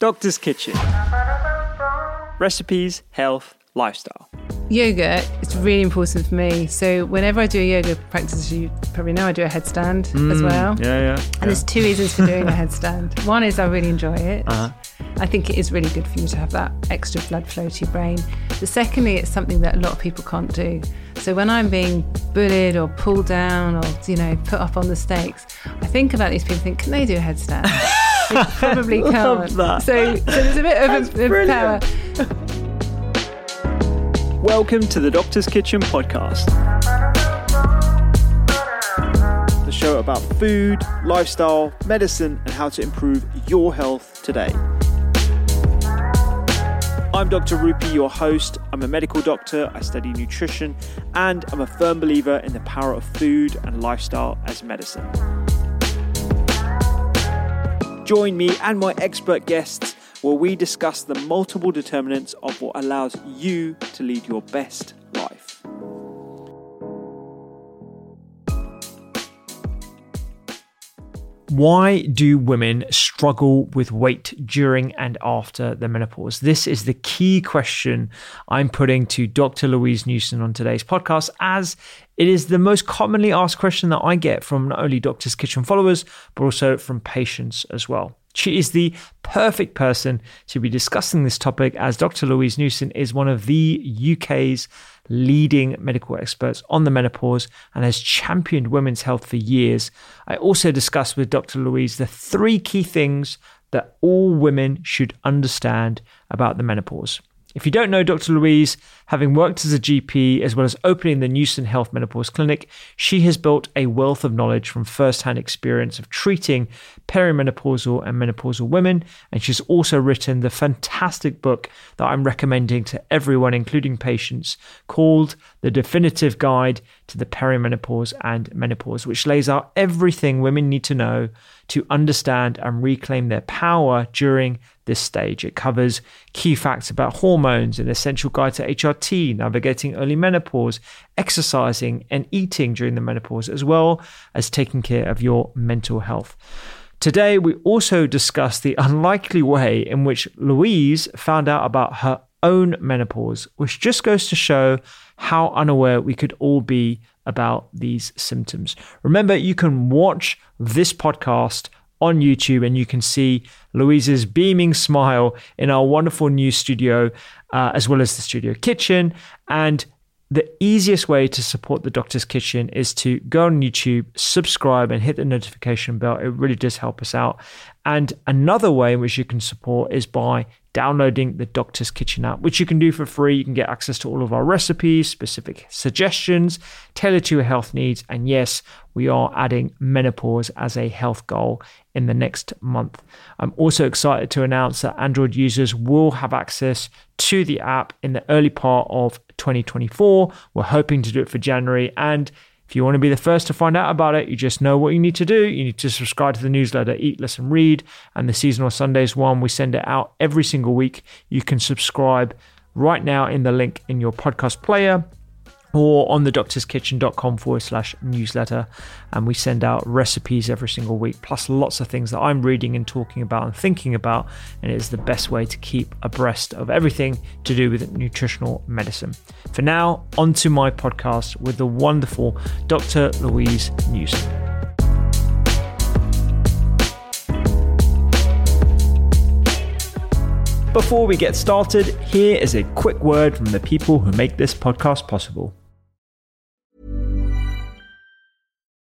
Doctor's Kitchen Recipes, Health, Lifestyle. Yoga is really important for me. So whenever I do a yoga practice, as you probably know, I do a headstand as well. Mm, Yeah, yeah. And there's two reasons for doing a headstand. One is I really enjoy it. Uh-huh. I think it is really good for you to have that extra blood flow to your brain. But secondly, it's something that a lot of people can't do. So when I'm being bullied or pulled down or you know put up on the stakes, I think about these people. and Think, can they do a headstand? they probably Love can't. that. So, so there's a bit of a, of power. Welcome to the Doctor's Kitchen podcast. The show about food, lifestyle, medicine, and how to improve your health today. I'm Dr. Rupy, your host. I'm a medical doctor, I study nutrition, and I'm a firm believer in the power of food and lifestyle as medicine. Join me and my expert guests where we discuss the multiple determinants of what allows you to lead your best life. Why do women struggle with weight during and after the menopause? This is the key question I'm putting to Dr. Louise Newson on today's podcast, as it is the most commonly asked question that I get from not only Doctor's Kitchen followers, but also from patients as well. She is the perfect person to be discussing this topic as Dr. Louise Newson is one of the UK's leading medical experts on the menopause and has championed women's health for years. I also discuss with Dr. Louise the three key things that all women should understand about the menopause. If you don't know Dr. Louise, having worked as a GP as well as opening the Newson Health Menopause Clinic, she has built a wealth of knowledge from first-hand experience of treating perimenopausal and menopausal women, and she's also written the fantastic book that I'm recommending to everyone, including patients, called The Definitive Guide to the Perimenopause and Menopause, which lays out everything women need to know to understand and reclaim their power during this stage. It covers key facts about hormones, an essential guide to HRT, navigating early menopause, exercising and eating during the menopause, as well as taking care of your mental health. Today, we also discuss the unlikely way in which Louise found out about her own menopause, which just goes to show how unaware we could all be about these symptoms. Remember, you can watch this podcast on YouTube and you can see Louise's beaming smile in our wonderful new studio, uh, as well as the studio kitchen. And the easiest way to support the Doctor's Kitchen is to go on YouTube, subscribe, and hit the notification bell. It really does help us out. And another way in which you can support is by downloading the Doctor's Kitchen app, which you can do for free. You can get access to all of our recipes, specific suggestions, tailored to your health needs. And yes, we are adding menopause as a health goal in the next month. I'm also excited to announce that Android users will have access to the app in the early part of 2024. We're hoping to do it for January. And if you want to be the first to find out about it, you just know what you need to do. You need to subscribe to the newsletter, Eat, Listen, Read, and the Seasonal Sundays one. We send it out every single week. You can subscribe right now in the link in your podcast player or on the doctorskitchen.com forward slash newsletter. And we send out recipes every single week, plus lots of things that I'm reading and talking about and thinking about. And it is the best way to keep abreast of everything to do with nutritional medicine. For now, on to my podcast with the wonderful Dr. Louise Newson. Before we get started, here is a quick word from the people who make this podcast possible.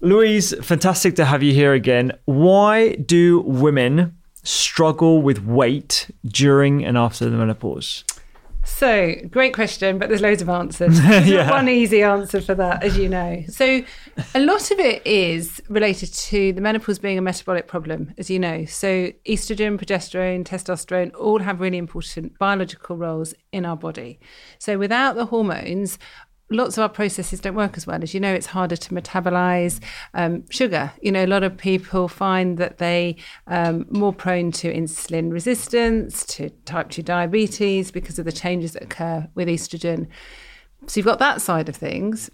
Louise, fantastic to have you here again. Why do women struggle with weight during and after the menopause? So, great question, but there's loads of answers. There's Yeah. one easy answer for that, as you know. So, a lot of it is related to the menopause being a metabolic problem, as you know. So, estrogen, progesterone, testosterone all have really important biological roles in our body. So, without the hormones, lots of our processes don't work as well. As you know, it's harder to metabolize um, sugar. You know, a lot of people find that they um, more prone to insulin resistance, to type 2 diabetes because of the changes that occur with estrogen. So you've got that side of things.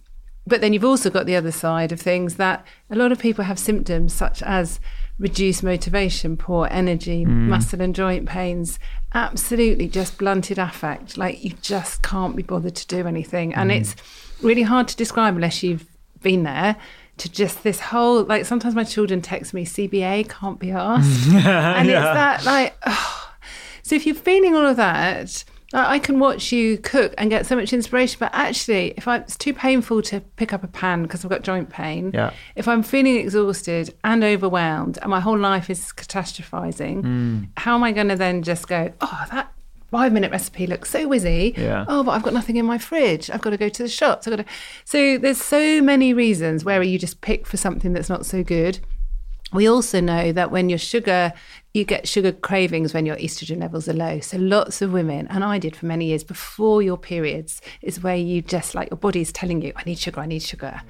But then you've also got the other side of things that a lot of people have symptoms such as reduced motivation, poor energy, muscle and joint pains, absolutely just blunted affect. Like you just can't be bothered to do anything. And mm. it's really hard to describe unless you've been there. To just this whole, like sometimes my children text me, CBA can't be asked. and it's that, like, so if you're feeling all of that, I I can watch you cook and get so much inspiration. But actually, if I, it's too painful to pick up a pan because I've got joint pain, Yeah. if I'm feeling exhausted and overwhelmed and my whole life is catastrophizing, mm. how am I going to then just go, oh, that five minute recipe looks so whizzy. Yeah. Oh, but I've got nothing in my fridge. I've got to go to the shops. I've got to. So there's so many reasons where you just pick for something that's not so good. We also know that when your sugar, you get sugar cravings when your estrogen levels are low. So lots of women, and I did for many years before your periods, is where you just like your body's telling you, I need sugar, I need sugar.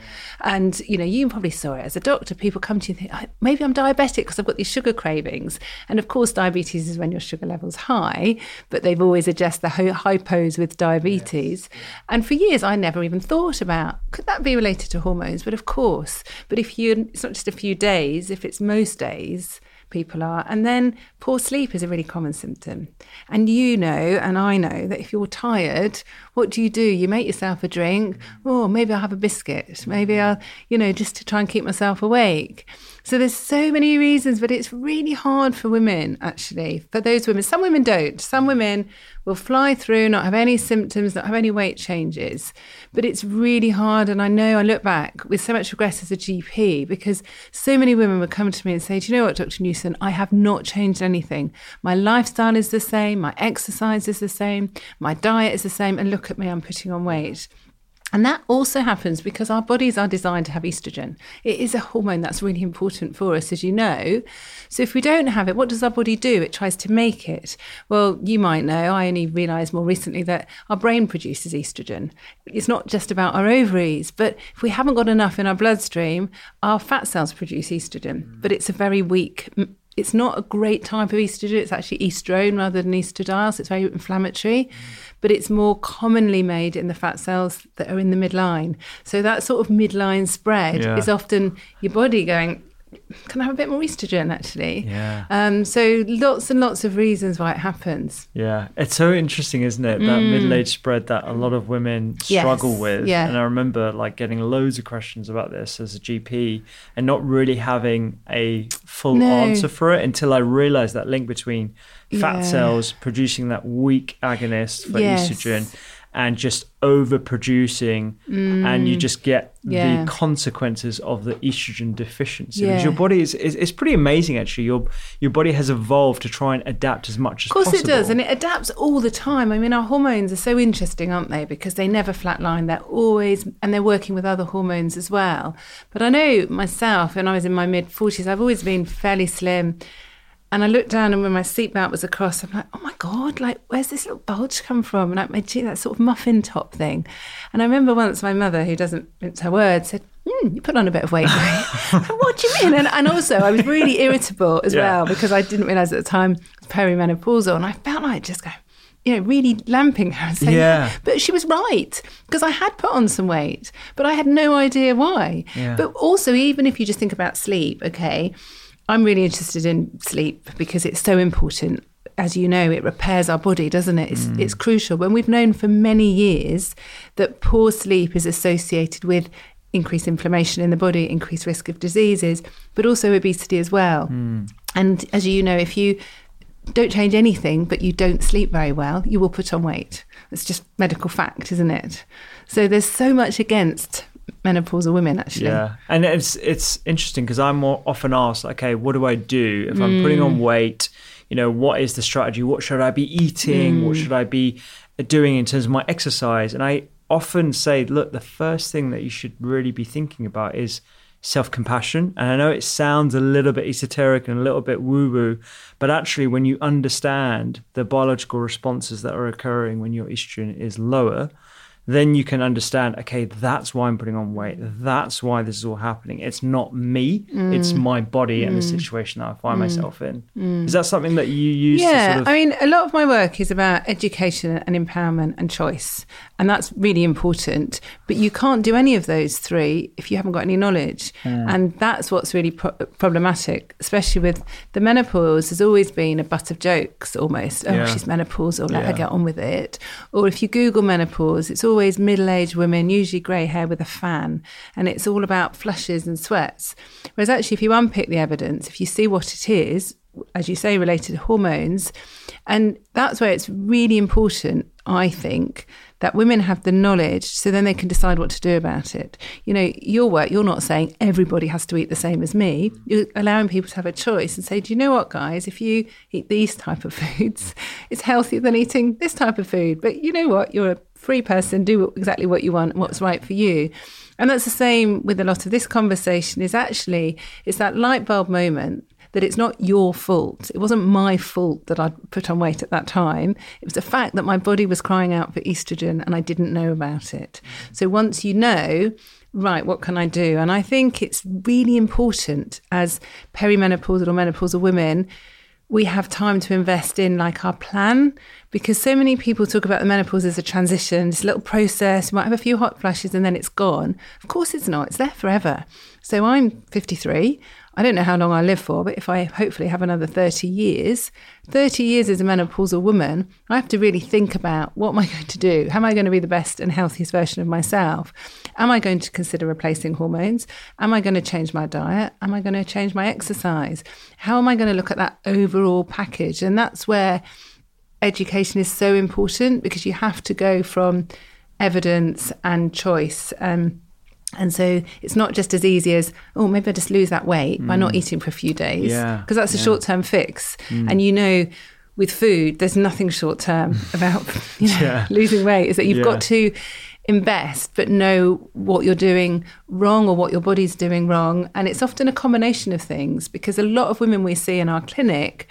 And you know, you probably saw it as a doctor. People come to you and think, maybe I'm diabetic because I've got these sugar cravings. And of course, diabetes is when your sugar level's high, but they've always addressed the hy- hypos with diabetes. And for years, I never even thought about could that be related to hormones? But of course, but if you, it's not just a few days, if it's most days, people are. And then poor sleep is a really common symptom. And you know, and I know that if you're tired, what do you do? You make yourself a drink. Oh, maybe I'll have a biscuit. Maybe I'll, you know, just to try and keep myself awake. So there's so many reasons, but it's really hard for women, actually, for those women. Some women don't. Some women will fly through, not have any symptoms, not have any weight changes. But it's really hard. And I know I look back with so much regret as a GP because so many women would come to me and say, Do you know what, Dr. Newson? I have not changed anything. My lifestyle is the same, my exercise is the same, my diet is the same. And look at me, I'm putting on weight. And that also happens because our bodies are designed to have estrogen. It is a hormone that's really important for us, as you know. So if we don't have it, what does our body do? It tries to make it. Well, you might know, I only realised more recently that our brain produces estrogen. It's not just about our ovaries, but if we haven't got enough in our bloodstream, our fat cells produce estrogen, mm. but it's a very weak it's not a great type of estrogen. It's actually estrone rather than estradiol, so it's very inflammatory. Mm. But it's more commonly made in the fat cells that are in the midline. So that sort of midline spread Yeah. is often your body going, "Can I have a bit more estrogen?" Actually, Yeah. Um, so lots and lots of reasons why it happens. Yeah, it's so interesting, isn't it? That middle age spread that a lot of women Mm. Yes, struggle with. yeah. And I remember like getting loads of questions about this as a GP and not really having a full No. answer for it until I realized that link between fat Yeah. cells producing that weak agonist for Yes. estrogen and just overproducing and you just get Mm. Yeah. the consequences of the estrogen deficiency. Because Yeah. Your body is, is it's pretty amazing actually. Your your body has evolved to try and adapt as much as possible. Of course possible. it does, and it adapts all the time. I mean, our hormones are so interesting, aren't they? Because they never flatline. They're always, and they're working with other hormones as well. But I know myself, when I was in my mid 40s, I've always been fairly slim. And I looked down, and when my seatbelt was across, I'm like, oh my God, like, where's this little bulge come from? And like, my cheek, that sort of muffin top thing. And I remember once my mother, who doesn't mince her words, said, Hmm, you put on a bit of weight, mate. what do you mean? And, and also, I was really irritable as Yeah. well because I didn't realize at the time I was perimenopausal, and I felt like just going, you know, really lamping her and saying, Yeah. but she was right because I had put on some weight, but I had no idea why. Yeah. But also, even if you just think about sleep, okay, I'm really interested in sleep because it's so important. as you know, it repairs our body, doesn't it? It's, it's crucial. When we've known for many years that poor sleep is associated with increased inflammation in the body, increased risk of diseases, but also obesity as well. Hmm. And as you know, if you don't change anything, but you don't sleep very well, you will put on weight. It's just medical fact, isn't it? So there's so much against menopausal women, actually. Yeah, and it's it's interesting because I'm more often asked, okay, what do I do if I'm putting on mm. weight? You know, what is the strategy? What should I be eating? What mm. should I be uh, doing in terms of my exercise? And I often say, look, the first thing that you should really be thinking about is self compassion. And I know it sounds a little bit esoteric and a little bit woo woo, but actually, when you understand the biological responses that are occurring when your estrogen is lower, then you can understand, okay, that's why I'm putting on weight. That's why this is all happening. It's not me, it's mm. my body and the mm. situation that I find mm. myself in. Is that something that you use Yeah, to sort of I mean, a lot of my work is about education and empowerment and choice, and that's really important. But you can't do any of those three if you haven't got any knowledge, and that's what's really pro- problematic, especially with the menopause. Has always been a butt of jokes, almost. Oh, Yeah. she's menopausal, let her get on with it. Or if you Google menopause, it's always middle-aged women, usually grey hair with a fan, and it's all about flushes and sweats. Whereas actually, if you unpick the evidence, if you see what it is, as you say, related to hormones. And that's where it's really important, I think, that women have the knowledge so then they can decide what to do about it. You know, your work, you're not saying everybody has to eat the same as me. You're allowing people to have a choice and say, do you know what, guys, if you eat these type of foods, it's healthier than eating this type of food. But you know what? You're a free person, do exactly what you want, what's right for you. And that's the same with a lot of this conversation is actually, it's that light bulb moment that it's not your fault. It wasn't my fault that I'd put on weight at that time. It was the fact that my body was crying out for estrogen and I didn't know about it. Mm. So once you know, right, what can I do? And I think it's really important as perimenopausal or menopausal women we have time to invest in like our plan because so many people talk about the menopause as a transition, this little process. You might have a few hot flashes and then it's gone. Of course, it's not. It's there forever. So I'm 53. I don't know how long I live for, but if I hopefully have another 30 years, 30 years as a menopausal woman, I have to really think about what am I going to do? How am I going to be the best and healthiest version of myself? Am I going to consider replacing hormones? Am I going to change my diet? Am I going to change my exercise? How am I going to look at that overall package? And that's where education is so important because you have to go from evidence and choice. Um, and so it's not just as easy as, oh, maybe I just lose that weight by not mm. eating for a few days. Yeah, Because that's a yeah. short term fix. Mm. And you know, with food, there's nothing short term about you know, Yeah. losing weight, is that you've Yeah. got to invest but know what you're doing wrong or what your body's doing wrong. And it's often a combination of things because a lot of women we see in our clinic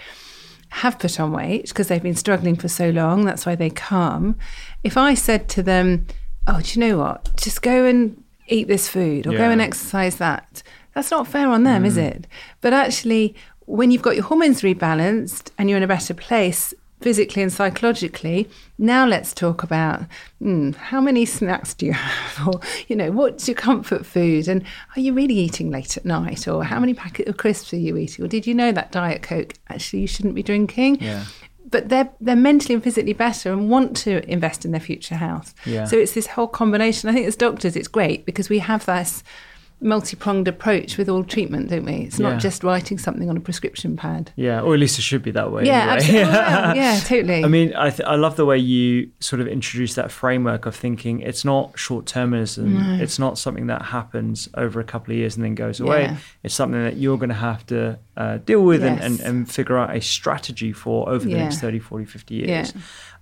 have put on weight because they've been struggling for so long. That's why they come. If I said to them, Oh, do you know what? Just go and eat this food or go and exercise that. That's not fair on them, is it? But actually, when you've got your hormones rebalanced and you're in a better place physically and psychologically, now let's talk about mm, how many snacks do you have? Or, you know, what's your comfort food? And are you really eating late at night? Or how many packets of crisps are you eating? Or did you know that Diet Coke actually you shouldn't be drinking? Yeah. But they're they're mentally and physically better and want to invest in their future health. Yeah. So it's this whole combination. I think as doctors, it's great because we have this multi-pronged approach with all treatment, don't we? It's Yeah. not just writing something on a prescription pad. Yeah, or at least it should be that way. Yeah, anyway. absolutely. Well, yeah, totally. I mean, I, th- I love the way you sort of introduce that framework of thinking it's not short termism. It's not something that happens over a couple of years and then goes away. Yeah. It's something that you're going to have to uh, deal with and, and, and figure out a strategy for over the Yeah. next 30, 40, 50 years.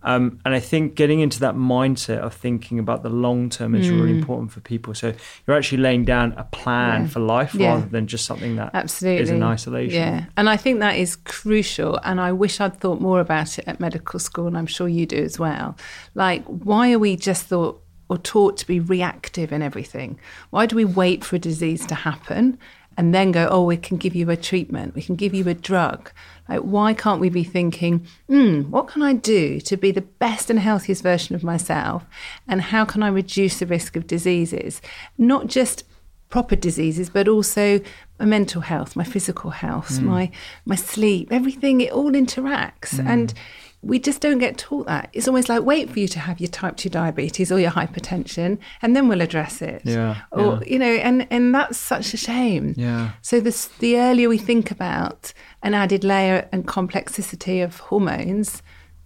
Um, and I think getting into that mindset of thinking about the long term is Mm. really important for people. So you're actually laying down a plan Yeah. for life Yeah. rather than just something that Absolutely. is in isolation. Yeah. And I think that is crucial. And I wish I'd thought more about it at medical school, and I'm sure you do as well. Like, why are we just thought or taught to be reactive in everything? Why do we wait for a disease to happen and then go, oh, we can give you a treatment, we can give you a drug? Like, why can't we be thinking, hmm, what can I do to be the best and healthiest version of myself? And how can I reduce the risk of diseases? Not just proper diseases, but also my mental health, my physical health, my my sleep, everything. It all interacts, and we just don't get taught that. It's almost like wait for you to have your type two diabetes or your hypertension, and then we'll address it. Yeah, Or yeah. you know, and and that's such a shame. Yeah. So this, the earlier we think about an added layer and complexity of hormones,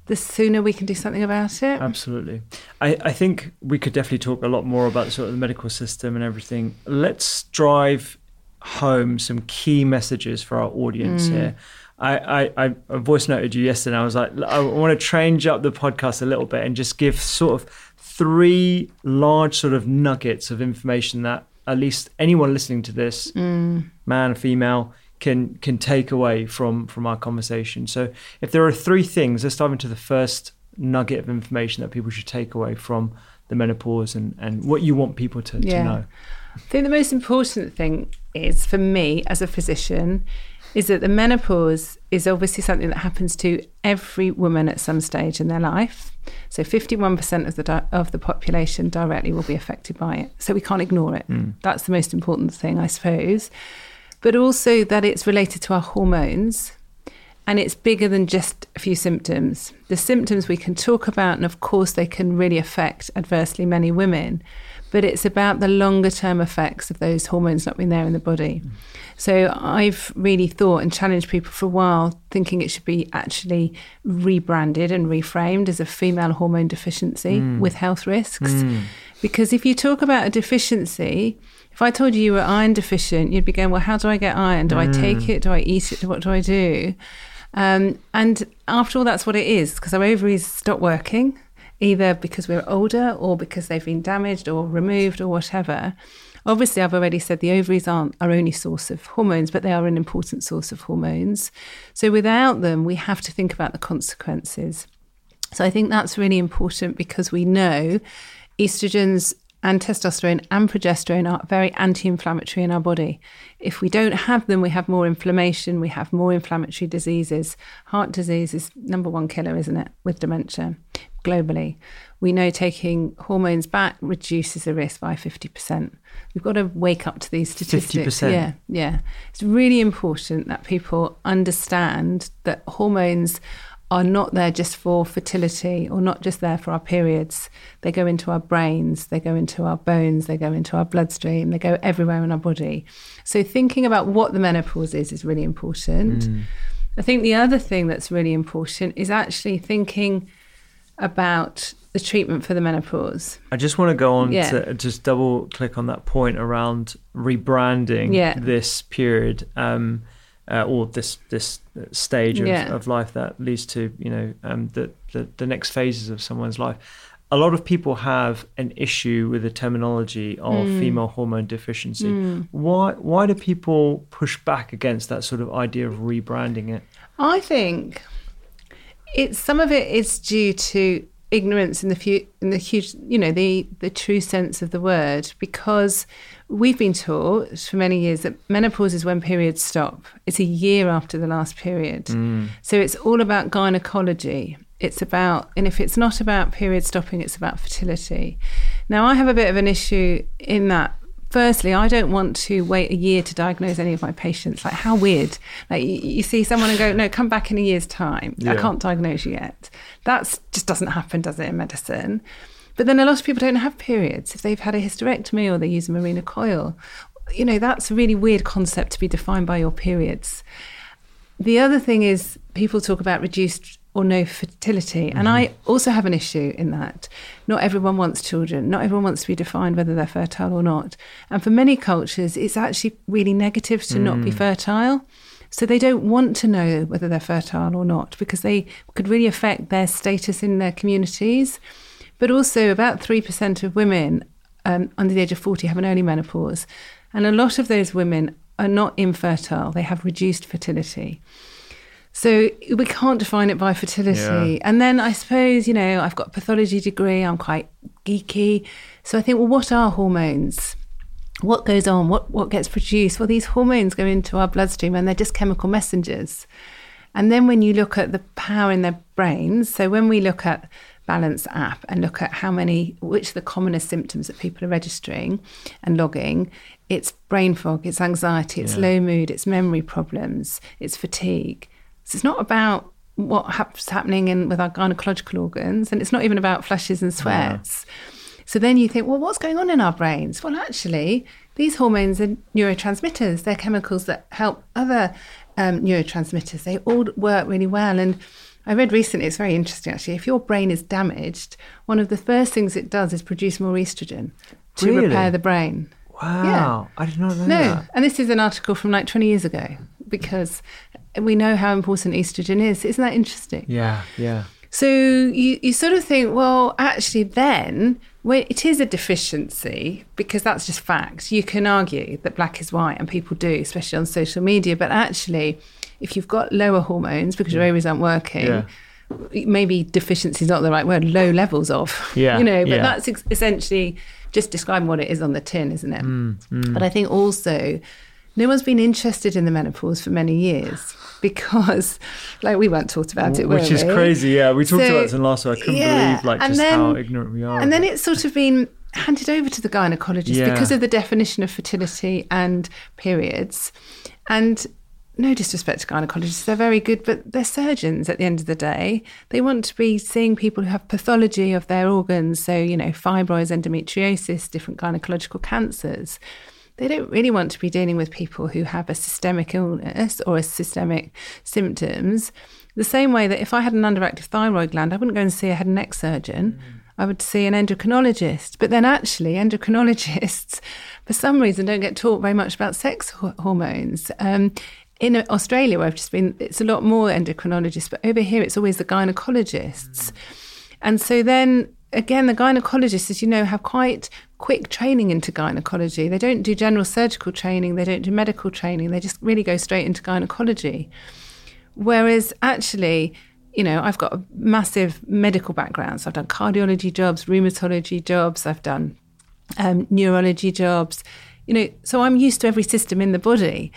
the sooner we can do something about it. Absolutely. I, I think we could definitely talk a lot more about sort of the medical system and everything. Let's drive home some key messages for our audience mm. here. I, I, I voice noted you yesterday. I was like, I want to change up the podcast a little bit and just give sort of three large sort of nuggets of information that at least anyone listening to this, mm. man, or female, can can take away from from our conversation. So if there are three things, let's dive into the first nugget of information that people should take away from the menopause and, and what you want people to, to know. I think the most important thing is for me as a physician is that the menopause is obviously something that happens to every woman at some stage in their life. So 51% of the di- of the population directly will be affected by it. So we can't ignore it. Mm. That's the most important thing, I suppose. But also that it's related to our hormones and it's bigger than just a few symptoms. The symptoms we can talk about, and of course, they can really affect adversely many women, but it's about the longer term effects of those hormones not being there in the body. Mm. So I've really thought and challenged people for a while, thinking it should be actually rebranded and reframed as a female hormone deficiency hmm. with health risks. Hmm. Because if you talk about a deficiency, if I told you you were iron deficient, you'd be going, well, how do I get iron? Do I hmm. take it? Do I eat it? What do I do? Um, and after all, that's what it is because our ovaries stop working, either because we're older or because they've been damaged or removed or whatever. Obviously, I've already said the ovaries aren't our only source of hormones, but they are an important source of hormones. So without them, we have to think about the consequences. So I think that's really important because we know estrogens and testosterone and progesterone are very anti inflammatory in our body. If we don't have them, we have more inflammation, we have more inflammatory diseases. Heart disease is number one killer, isn't it, with dementia globally? We know taking hormones back reduces the risk by 50%. We've got to wake up to these statistics. 50%? Yeah, yeah. It's really important that people understand that hormones are not there just for fertility or not just there for our periods. They go into our brains, they go into our bones, they go into our bloodstream, they go everywhere in our body. So thinking about what the menopause is is really important. Mm. I think the other thing that's really important is actually thinking about the treatment for the menopause. I just want to go on Yeah. to just double click on that point around rebranding Yeah. this period um, uh, or this this stage of, Yeah. of life that leads to you know um, the, the the next phases of someone's life. A lot of people have an issue with the terminology of Mm. female hormone deficiency. Why why do people push back against that sort of idea of rebranding it? I think it's some of it is due to ignorance in the few, in the huge, you know, the the true sense of the word, because we've been taught for many years that menopause is when periods stop. It's a year after the last period, mm. so it's all about gynecology. It's about, and if it's not about period stopping, it's about fertility. Now, I have a bit of an issue in that firstly, I don't want to wait a year to diagnose any of my patients. Like, how weird. Like, you, you see someone and go, no, come back in a year's time. I can't diagnose you yet. That just doesn't happen, does it, in medicine? But then a lot of people don't have periods if they've had a hysterectomy or they use a Mirena coil. You know, that's a really weird concept to be defined by your periods. The other thing is people talk about reduced or no fertility. And I also have an issue in that. Not everyone wants children. Not everyone wants to be defined whether they're fertile or not. And for many cultures, it's actually really negative to not be fertile. So they don't want to know whether they're fertile or not because they could really affect their status in their communities. But also, about 3% of women um, under the age of 40 have an early menopause. And a lot of those women are not infertile, they have reduced fertility. So we can't define it by fertility. Yeah. And then I suppose, you know, I've got a pathology degree, I'm quite geeky. So I think, well, what are hormones? What goes on? What what gets produced? Well, these hormones go into our bloodstream and they're just chemical messengers. And then when you look at the power in their brains, so when we look at Balance app and look at how many, which are the commonest symptoms that people are registering and logging, it's brain fog, it's anxiety, it's Yeah. low mood, it's memory problems, it's fatigue. So it's not about what hap's happening in with our gynecological organs, and it's not even about flushes and sweats. So then you think, well, what's going on in our brains? Well, actually, these hormones are neurotransmitters. They're chemicals that help other um, neurotransmitters. They all work really well. And I read recently, it's very interesting actually. If your brain is damaged, one of the first things it does is produce more estrogen to Really? repair the brain. Wow, I did not know No, that. No, and this is an article from like 20 years ago because we know how important estrogen is. Isn't that interesting? Yeah, yeah. So you, you sort of think, well, actually, then when it is a deficiency because that's just facts. You can argue that black is white, and people do, especially on social media. But actually, if you've got lower hormones because your ovaries aren't working, Yeah. maybe deficiency is not the right word. Low levels of, Yeah, you know. But yeah. that's ex- essentially just describing what it is on the tin, isn't it? Mm, But I think also no one's been interested in the menopause for many years because, like, we weren't taught about it, Which is we? crazy. Yeah, we talked So, about this in last week. I couldn't yeah, believe like and just then- how ignorant we are. And then it's sort of been handed over to the gynecologist Yeah. because of the definition of fertility and periods. And no disrespect to gynecologists, they're very good, but they're surgeons at the end of the day. They want to be seeing people who have pathology of their organs, so, you know, fibroids, endometriosis, different gynecological cancers. They don't really want to be dealing with people who have a systemic illness or a systemic symptoms. The same way that if I had an underactive thyroid gland, I wouldn't go and see a head and neck surgeon. I would see an endocrinologist. But then actually, endocrinologists, for some reason, don't get taught very much about sex ho- hormones. Um, in Australia, where I've just been, it's a lot more endocrinologists, but over here, it's always the gynecologists. And so then again, the gynecologists, as you know, have quite quick training into gynecology. They don't do general surgical training, they don't do medical training, they just really go straight into gynecology. Whereas actually, you know, I've got a massive medical background. So I've done cardiology jobs, rheumatology jobs, I've done um, neurology jobs, you know, so I'm used to every system in the body.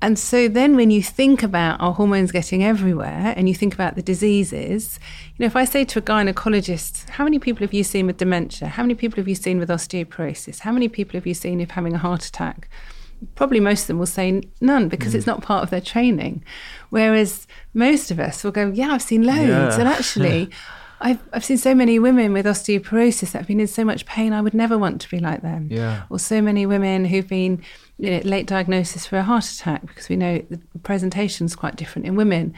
And so then when you think about our hormones getting everywhere and you think about the diseases, you know, if I say to a gynecologist, how many people have you seen with dementia? How many people have you seen with osteoporosis? How many people have you seen if having a heart attack? Probably most of them will say none because mm. it's not part of their training. Whereas most of us will go, yeah, I've seen loads. Yeah. And actually, I've, I've seen so many women with osteoporosis that have been in so much pain, I would never want to be like them. Yeah. Or so many women who've been you know, late diagnosis for a heart attack because we know the presentation's quite different in women.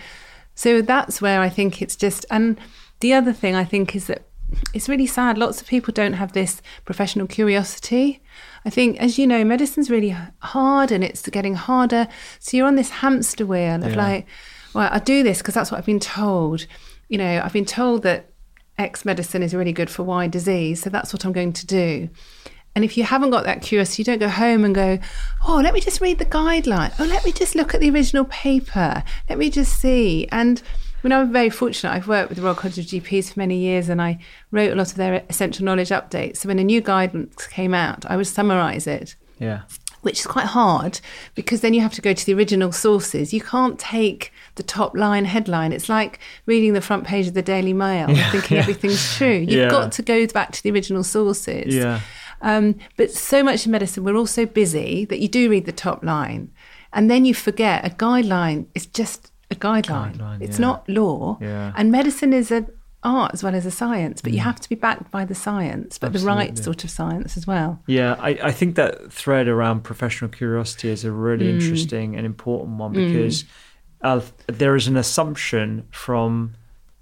So that's where I think it's just, and the other thing I think is that it's really sad. Lots of people don't have this professional curiosity. I think, as you know, medicine's really hard and it's getting harder. So you're on this hamster wheel of Yeah. like, well, I do this because that's what I've been told. You know, I've been told that X medicine is really good for Y disease, so that's what I'm going to do. And if you haven't got that curiosity, you don't go home and go, oh, let me just read the guideline. Oh, let me just look at the original paper. Let me just see. And when I'm very fortunate, I've worked with the Royal College of GPs for many years and I wrote a lot of their essential knowledge updates. So when a new guidance came out, I would summarise it yeah. Which is quite hard because then you have to go to the original sources. You can't take the top line headline. It's like reading the front page of the Daily Mail and thinking yeah. everything's true. You've Yeah. got to go back to the original sources. Yeah. Um, but so much in medicine, we're all so busy that you do read the top line and then you forget a guideline is just a guideline. Guideline, it's yeah. not law. Yeah. And medicine is an art as well as a science, but you have to be backed by the science, but the right Mm. Sort of science as well. Yeah, I, I think that thread around professional curiosity is a really Mm. interesting and important one because uh, there is an assumption from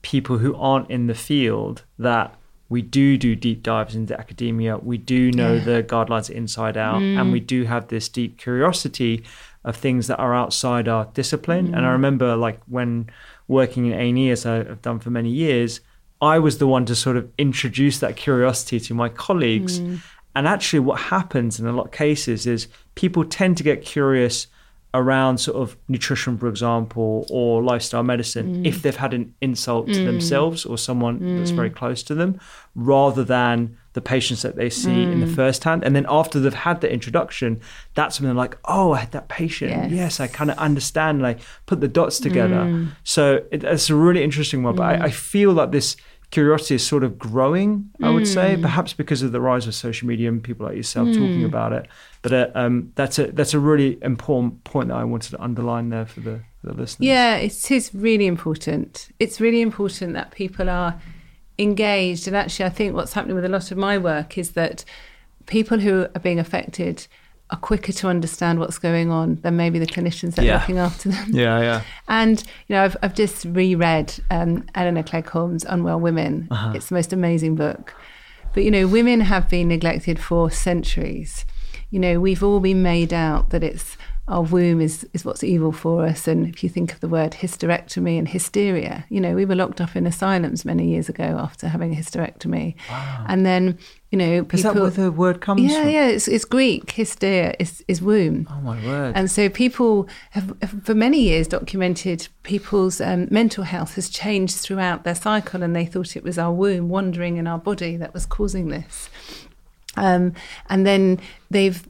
people who aren't in the field that we do do deep dives into academia, we do know Yeah. Mm. the guidelines inside out, and we do have this deep curiosity of things that are outside our discipline. Mm. And I remember, like when working in A&E, as I've done for many years, I was the one to sort of introduce that curiosity to my colleagues. Mm. And actually, what happens in a lot of cases is people tend to get curious around sort of nutrition, for example, or lifestyle medicine hmm. if they've had an insult to hmm. themselves or someone that's hmm. very close to them, rather than the patients that they see in the mm. first hand. And then after they've had the introduction, that's when they're like, oh, I had that patient. Yes. Yes, I kind of understand. And I put the dots together. Mm. So it, it's a really interesting one. But I, mm. I feel like this curiosity is sort of growing. I would say, perhaps because of the rise of social media and people like yourself talking about it. But uh, um, that's a that's a really important point that I wanted to underline there for the, for the listeners. Yeah, it is really important. It's really important that people are engaged. And actually, I think what's happening with a lot of my work is that people who are being affected are quicker to understand what's going on than maybe the clinicians that are looking after them. Yeah, yeah. And you know, I've I've just reread um, Elinor Cleghorn's Unwell Women. Uh-huh. It's the most amazing book. But you know, women have been neglected for centuries. You know, we've all been made out that it's our womb is is what's evil for us. And if you think of the word hysterectomy and hysteria, you know, we were locked up in asylums many years ago after having a hysterectomy. Wow. And then, you know, people Is that where the word comes yeah, from? yeah, it's, it's Greek. Hysteria is, is womb. Oh my word. And so people have, have for many years documented people's um, mental health has changed throughout their cycle, and they thought it was our womb wandering in our body that was causing this. Um, and then they've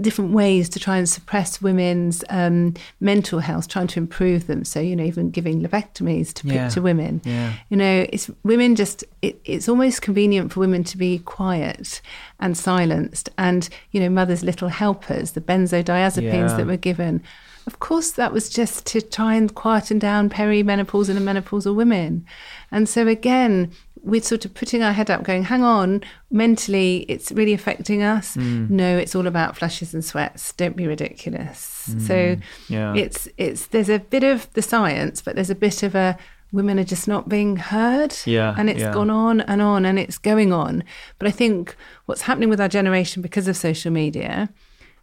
different ways to try and suppress women's um, mental health, trying to improve them. So you know, even giving lobotomies to Yeah. to women. Yeah. You know, it's women just. It, it's almost convenient for women to be quiet and silenced. And you know, mothers' little helpers, the benzodiazepines Yeah. that were given. Of course, that was just to try and quieten down perimenopausal and menopausal women. And so, again, we're sort of putting our head up, going, hang on, mentally, it's really affecting us. Hmm. No, it's all about flushes and sweats. Don't be ridiculous. Hmm. So, Yeah. it's, it's, there's a bit of the science, but there's a bit of a, women are just not being heard. Yeah, And it's yeah. gone on and on and it's going on. But I think what's happening with our generation because of social media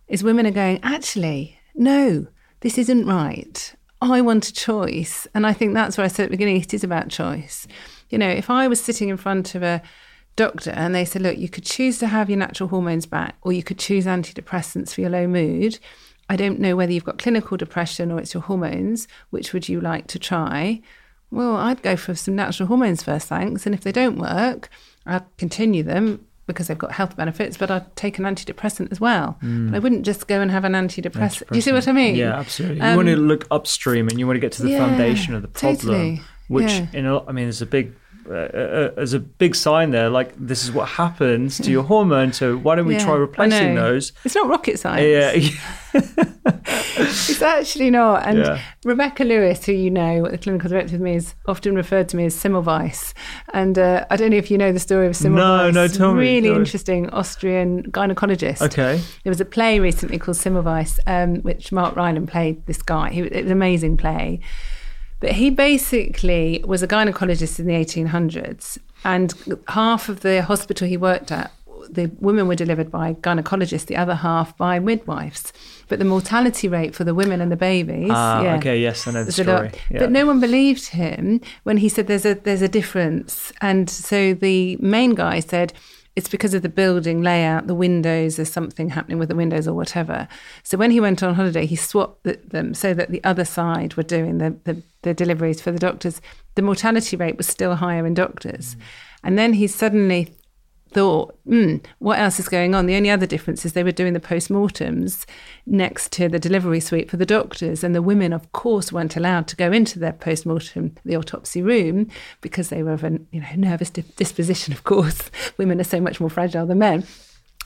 is women are going, actually, no, this isn't right. I want a choice. And I think that's where I said at the beginning, it is about choice. You know, if I was sitting in front of a doctor and they said, look, you could choose to have your natural hormones back or you could choose antidepressants for your low mood. I don't know whether you've got clinical depression or it's your hormones. Which would you like to try? Well, I'd go for some natural hormones first, thanks. And if they don't work, I'd continue them because they've got health benefits, but I'd take an antidepressant as well. But I wouldn't just go and have an antidepressant. Do you see what I mean? Mm. Yeah, absolutely. You Um, want to look upstream and you want to get to the yeah, foundation of the problem, totally. which Yeah. in a, I mean, there's a big. Uh, uh, there's a big sign there, like this is what happens to your hormone. So why don't we Yeah, try replacing those? It's not rocket science. Yeah, It's actually not. And Yeah. Rebecca Lewis, who you know, the clinical director with me, is often referred to me as Semmelweis. And uh, I don't know if you know the story of Semmelweis. no, no, tell me, Really interesting Austrian gynecologist. Okay. There was a play recently called Semmelweis, um, which Mark Rylance played this guy. He, it was an amazing play. But he basically was a gynecologist in the 1800s, and half of the hospital he worked at, the women were delivered by gynecologists, the other half by midwives. But the mortality rate for the women and the babies, Ah, yeah, okay, yes, I know the was a lot. story. Yeah. But no one believed him when he said there's a there's a difference. And so the main guy said it's because of the building layout, the windows, there's something happening with the windows or whatever. So when he went on holiday, he swapped the, them so that the other side were doing the, the, the deliveries for the doctors. The mortality rate was still higher in doctors. Mm. And then he suddenly thought, hmm, what else is going on? The only other difference is they were doing the postmortems next to the delivery suite for the doctors, and the women, of course, weren't allowed to go into their postmortem, the autopsy room, because they were of a you know nervous di- disposition. Of course, women are so much more fragile than men.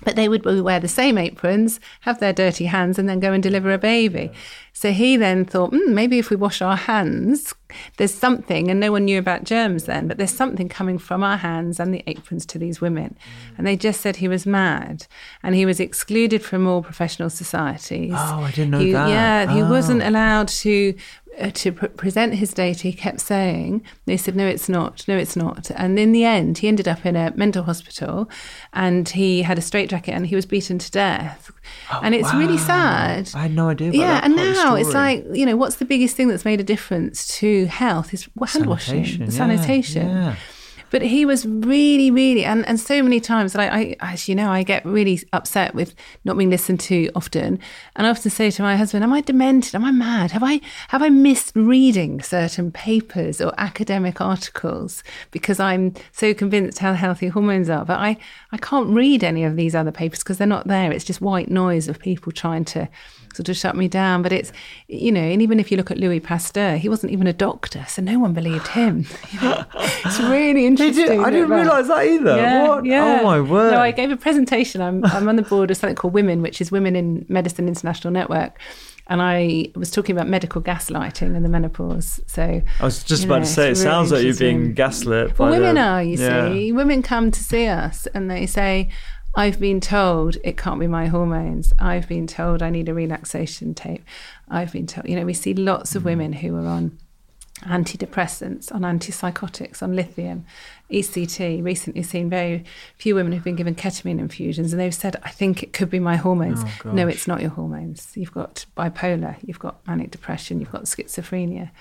But they would wear the same aprons, have their dirty hands, and then go and deliver a baby. So he then thought, mm, maybe if we wash our hands, there's something, and no one knew about germs then, but there's something coming from our hands and the aprons to these women. And they just said he was mad. And he was excluded from all professional societies. Oh, I didn't know He- that. Yeah, he Oh. wasn't allowed to. Uh, to pr- present his data, he kept saying, they said, no, it's not, no, it's not. And in the end, he ended up in a mental hospital and he had a straitjacket and he was beaten to death. and it's really Oh, sad. I had no idea. About Yeah, and now it's like, you know, what's the biggest thing that's made a difference to health is hand washing, Sanitation, yeah, sanitation. yeah. But he was really, really, and, and so many times that I, I, as you know, I get really upset with not being listened to often. And I often say to my husband, Am I demented? Am I mad? Have I, have I missed reading certain papers or academic articles because I'm so convinced how healthy hormones are? But I, I can't read any of these other papers because they're not there. It's just white noise of people trying to sort of shut me down. But it's, you know, and even if you look at Louis Pasteur, he wasn't even a doctor, so no one believed him. You know? it's really interesting. I didn't realise that either. Yeah, what? yeah. Oh my word. No, I gave a presentation. I'm, I'm on the board of something called Women, which is Women in Medicine International Network. And I was talking about medical gaslighting and the menopause. So I was just about know, to say, it really sounds like you're being gaslit. Well, by women the- are, you Yeah. see. Women come to see us and they say, I've been told it can't be my hormones. I've been told I need a relaxation tape. I've been told, you know, we see lots Mm. of women who are on antidepressants, on antipsychotics, on lithium, ECT. Recently seen very few women who've been given ketamine infusions and they've said, I think it could be my hormones. Oh, no, it's not your hormones. You've got bipolar, you've got manic depression, you've got schizophrenia.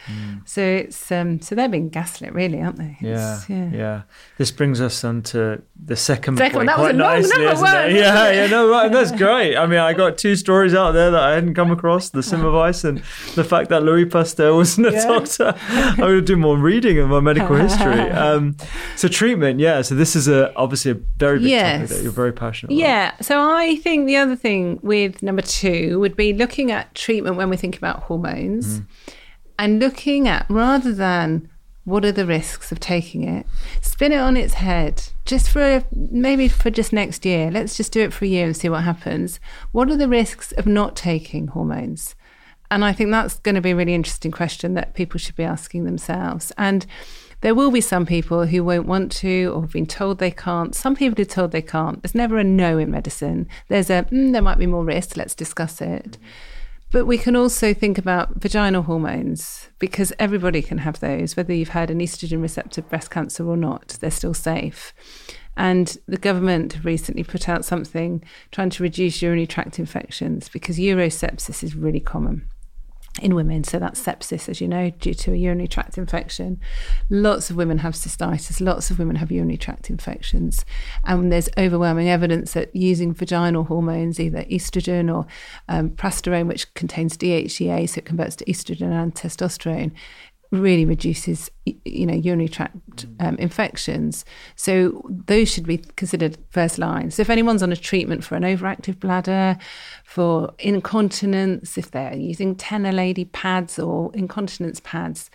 So it's um, so they're being gaslit, really, aren't they? Yeah, It's- yeah, This brings us on to the second Second point. That was quite a long number one, it? Yeah, yeah, no, right. That's great. I mean, I got two stories out there that I hadn't come across: the Semmelweis and the fact that Louis Pasteur wasn't a Yeah. doctor. I'm going to do more reading of my medical history. Um, so treatment, yeah. So this is a obviously a very big topic that you're very passionate about. Yeah. So I think the other thing with number two would be looking at treatment when we think about hormones mm-hmm. and looking at rather than what are the risks of taking it, spin it on its head just for maybe for just next year. Let's just do it for a year and see what happens. What are the risks of not taking hormones? And I think that's going to be a really interesting question that people should be asking themselves. And there will be some people who won't want to or have been told they can't. Some people are told they can't. There's never a no in medicine. There's a, mm, there might be more risk, let's discuss it. But we can also think about vaginal hormones because everybody can have those, whether you've had an estrogen receptor breast cancer or not, they're still safe. And the government recently put out something trying to reduce urinary tract infections because urosepsis is really common in women. So that's sepsis, as you know, due to a urinary tract infection. Lots of women have cystitis, lots of women have urinary tract infections. And there's overwhelming evidence that using vaginal hormones, either estrogen or um, which contains DHEA, so it converts to estrogen and testosterone, really reduces you know urinary tract um, infections. So those should be considered first line. So if anyone's on a treatment for an overactive bladder for incontinence if they're using TENA Lady pads or incontinence pads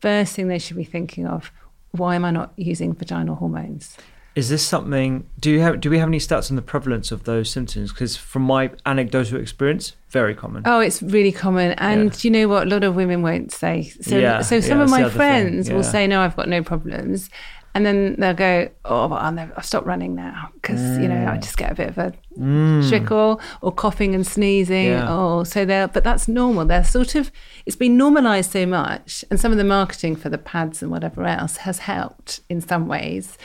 first thing they should be thinking of why am i not using vaginal hormones Is this something? Do you have? Do we have any stats on the prevalence of those symptoms? Because from my anecdotal experience, very common. Oh, it's really common, and you know what? A lot of women won't say. So, Yeah, so some yeah, of my friends will say, "No, I've got no problems," and then they'll go, "Oh, but I'll, never, I'll stop running now because you know I mm. just get a bit of a mm. trickle or coughing and sneezing." Yeah. Oh, so they're but that's normal. They're sort of it's been normalised so much, and some of the marketing for the pads and whatever else has helped in some ways.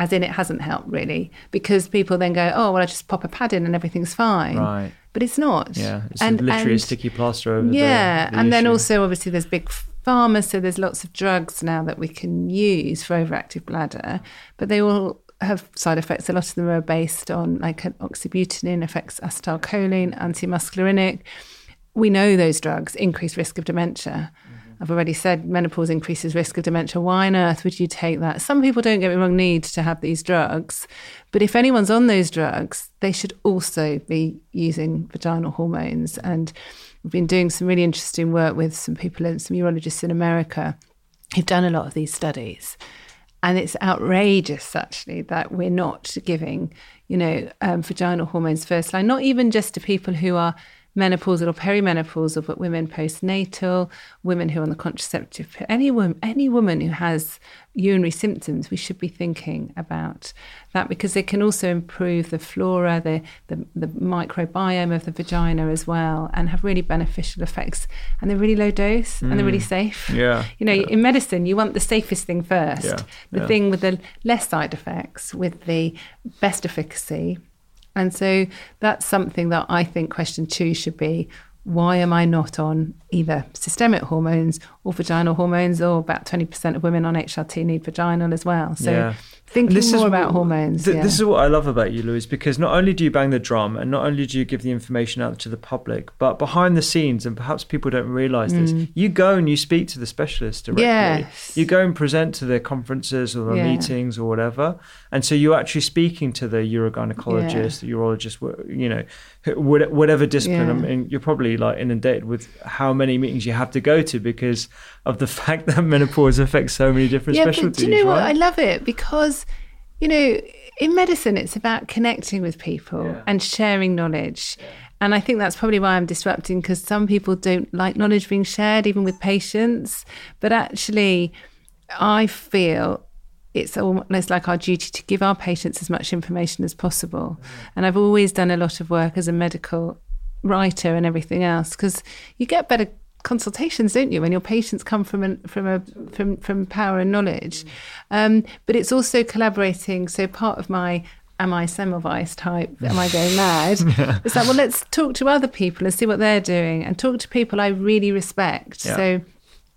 As in, it hasn't helped really because people then go, "Oh, well, I just pop a pad in and everything's fine." Right. But it's not. Yeah, it's literally a sticky plaster over yeah the and then also obviously there's big pharma so there's lots of drugs now that we can use for overactive bladder but they all have side effects a lot of them are based on like an oxybutynin affects acetylcholine antimuscarinic we know those drugs increase risk of dementia I've already said menopause increases risk of dementia. Why on earth would you take that? Some people, don't get me wrong, need to have these drugs. But if anyone's on those drugs, they should also be using vaginal hormones. And we've been doing some really interesting work with some people and some urologists in America who've done a lot of these studies. And it's outrageous, actually, that we're not giving, you know, um, vaginal hormones first line, not even just to people who are menopausal or perimenopausal, but women postnatal, women who are on the contraceptive, any woman, any woman who has urinary symptoms, we should be thinking about that because they can also improve the flora, the, the, the microbiome of the vagina as well, and have really beneficial effects. And they're really low dose and they're really safe. Mm. Yeah, You know, yeah. in medicine, you want the safest thing first, Yeah, the yeah. thing with the less side effects, with the best efficacy. And so that's something that I think question two should be why am I not on either systemic hormones or vaginal hormones? Or about 20% of women on HRT need vaginal as well. So Yeah. thinking this more is about hormones. th- yeah. This is what I love about you, Louise, because not only do you bang the drum and not only do you give the information out to the public, but behind the scenes, and perhaps people don't realize this, you go and you speak to the specialists directly. Mm. Yes. You go and present to their conferences or their Yeah. meetings or whatever. And so you're actually speaking to the urogynecologist, the urologist, you know, whatever discipline. I mean, you're probably like inundated with how many meetings you have to go to because of the fact that menopause affects so many different yeah, specialties. but do you know what? I love it because, you know, in medicine, it's about connecting with people Yeah. and sharing knowledge. And I think that's probably why I'm disrupting because some people don't like knowledge being shared, even with patients. But actually, I feel it's almost like our duty to give our patients as much information as possible. And I've always done a lot of work as a medical writer and everything else because you get better consultations, don't you, when your patients come from an, from a from from power and knowledge. Um, but it's also collaborating. So part of my am I Semmelweis type? Am I going mad? It's like, well, let's talk to other people and see what they're doing, and talk to people I really respect. Yeah. So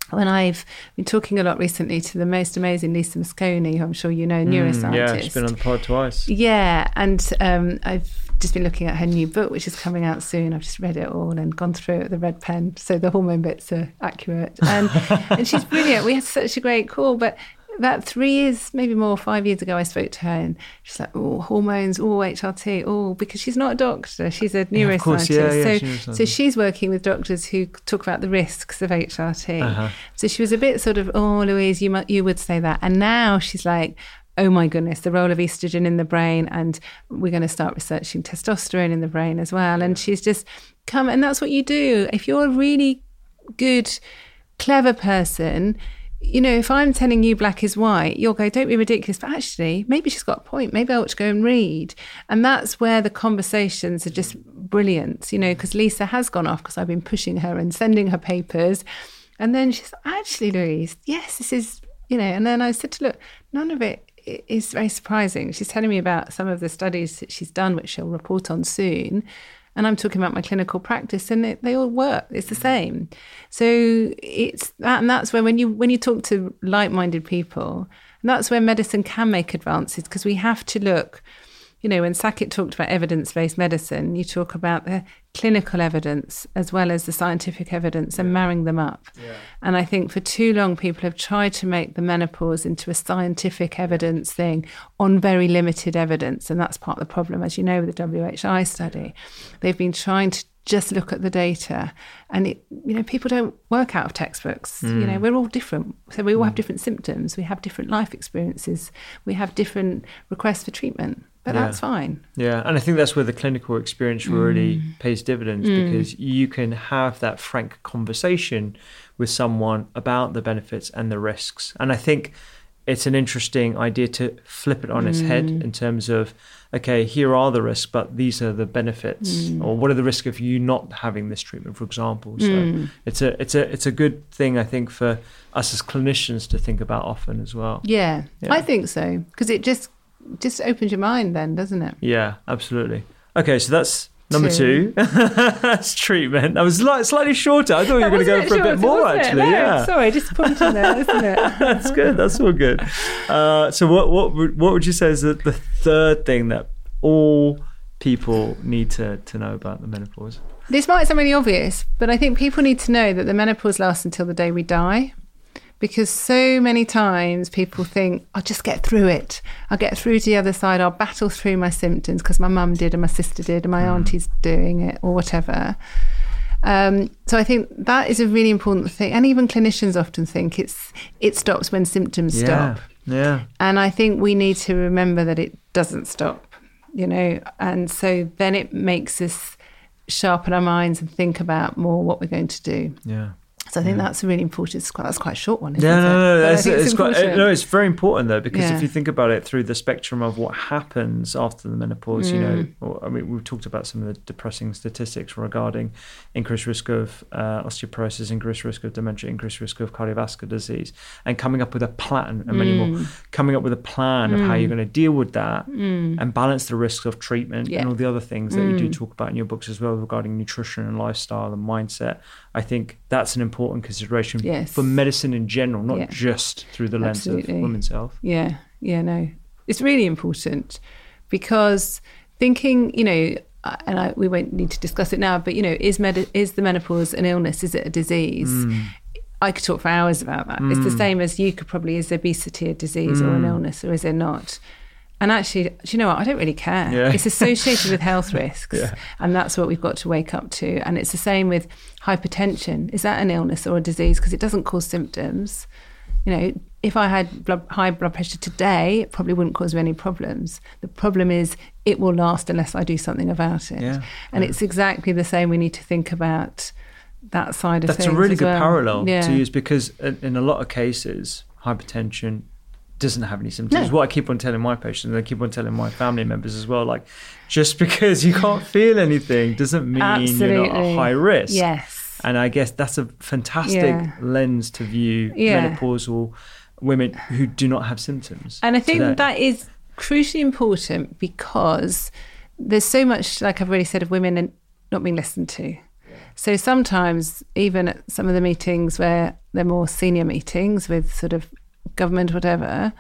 when I've been talking a lot recently to the most amazing Lisa Mosconi, who I'm sure you know, neuroscientist. Mm, yeah, she's been on the pod twice. Yeah, and um, I've just been looking at her new book, which is coming out soon. I've just read it all and gone through it with a red pen, so the hormone bits are accurate. And and she's brilliant. We had such a great call, but about three years, maybe more, five years ago, I spoke to her, and she's like, "Oh, hormones, oh, HRT, oh," because she's not a doctor; she's a Yeah, neuroscientist. of course, yeah, yeah, so, neuroscientist. so she's working with doctors who talk about the risks of HRT. Uh-huh. So she was a bit sort of, "Oh, Louise, you might, you would say that," and now she's like oh my goodness, the role of estrogen in the brain, and we're going to start researching testosterone in the brain as well. And she's just come, and that's what you do. If you're a really good, clever person, you know, if I'm telling you black is white, you'll go, don't be ridiculous. But actually, maybe she's got a point. Maybe I ought to go and read. And that's where the conversations are just brilliant, you know, because Lisa has gone off because I've been pushing her and sending her papers. And then she's actually, Louise, yes, this is, you know, and then I said to look, none of it is very surprising. She's telling me about some of the studies that she's done, which she'll report on soon. And I'm talking about my clinical practice, and it, they all work. It's the mm. same. So it's that, and that's where when you when you talk to like-minded people, and that's where medicine can make advances because we have to look. You know, when Sackett talked about evidence-based medicine, you talk about the clinical evidence as well as the scientific evidence and marrying them up. And I think for too long, people have tried to make the menopause into a scientific evidence thing on very limited evidence. And that's part of the problem, as you know, with the WHI study. They've been trying to just look at the data. And it, you know people don't work out of textbooks. You know mm. we're all different. So we all have mm. different symptoms. We have different life experiences. We have different requests for treatment but Yeah. that's fine Yeah, and I think that's where the clinical experience really Mm. pays dividends because you can have that frank conversation with someone about the benefits and the risks. And I think it's an interesting idea to flip it on its head Mm. in terms of okay, here are the risks, but these are the benefits, Mm. or what are the risks of you not having this treatment, for example. So Mm. it's a it's a it's a good thing I think for us as clinicians to think about often as well. yeah, Yeah. i think so because it just just opens your mind then doesn't it Yeah, absolutely. Okay, so that's number two. Two. that's treatment. That was slight, slightly shorter. I thought you were going to go for it a bit more, actually. No, Yeah, sorry disappointing there isn't it that's good. That's all good. Uh, so, what what would- what would you say is the, the third thing that all people need to to know about the menopause? This might sound really obvious, but I think people need to know that the menopause lasts until the day we die. Because so many times people think, I'll just get through it. I'll get through to the other side. I'll battle through my symptoms because my mum did and my sister did and my auntie's doing it or whatever. Um, so I think that is a really important thing. And even clinicians often think it's it stops when symptoms Yeah, stop. yeah, And I think we need to remember that it doesn't stop, you know, and so then it makes us sharpen our minds and think about more what we're going to do. yeah. So I think that's a really important. It's quite, that's quite a short one, isn't Yeah, it? no, no, But I that's, it's, quite, important. no, it's very important though because Yeah. if you think about it through the spectrum of what happens after the menopause, you know, Mm. or, I mean, we've talked about some of the depressing statistics regarding increased risk of uh, osteoporosis, increased risk of dementia, increased risk of cardiovascular disease, and coming up with a plan and many Mm. more, coming up with a plan of how you're going to deal with that and balance the risks of treatment Yeah. Mm. and all the other things that you do talk about in your books as well regarding nutrition and lifestyle and mindset. I think that's an important consideration Yes. for medicine in general, not Yeah. just through the lens Absolutely. of women's health. Yeah, yeah, no, it's really important because thinking, you know, uh, and I, we won't need to discuss it now, but you know, is med- is the menopause an illness? Is it a disease? Mm. I could talk for hours about that. It's the same as you could probably is obesity a disease or Mm. an illness or is it not? And actually, do you know what? I don't really care. Yeah. It's associated with health risks. Yeah. And that's what we've got to wake up to. And it's the same with hypertension. Is that an illness or a disease? Because it doesn't cause symptoms. You know, if I had blood, high blood pressure today, it probably wouldn't cause me any problems. The problem is it will last unless I do something about it. Yeah. And it's exactly the same. We need to think about that side of That's things. a really good well. parallel yeah. to use because in in a lot of cases, hypertension doesn't have any symptoms. No. What I keep on telling my patients, and I keep on telling my family members as well, like just because you can't feel anything doesn't mean you're not Absolutely. at high risk. Yes. And I guess that's a fantastic Yeah. lens to view Yeah. menopausal women who do not have symptoms. And I think today. that is crucially important because there's so much, like I've already said, of women and not being listened to. So sometimes, even at some of the meetings where they're more senior meetings with sort of government, whatever,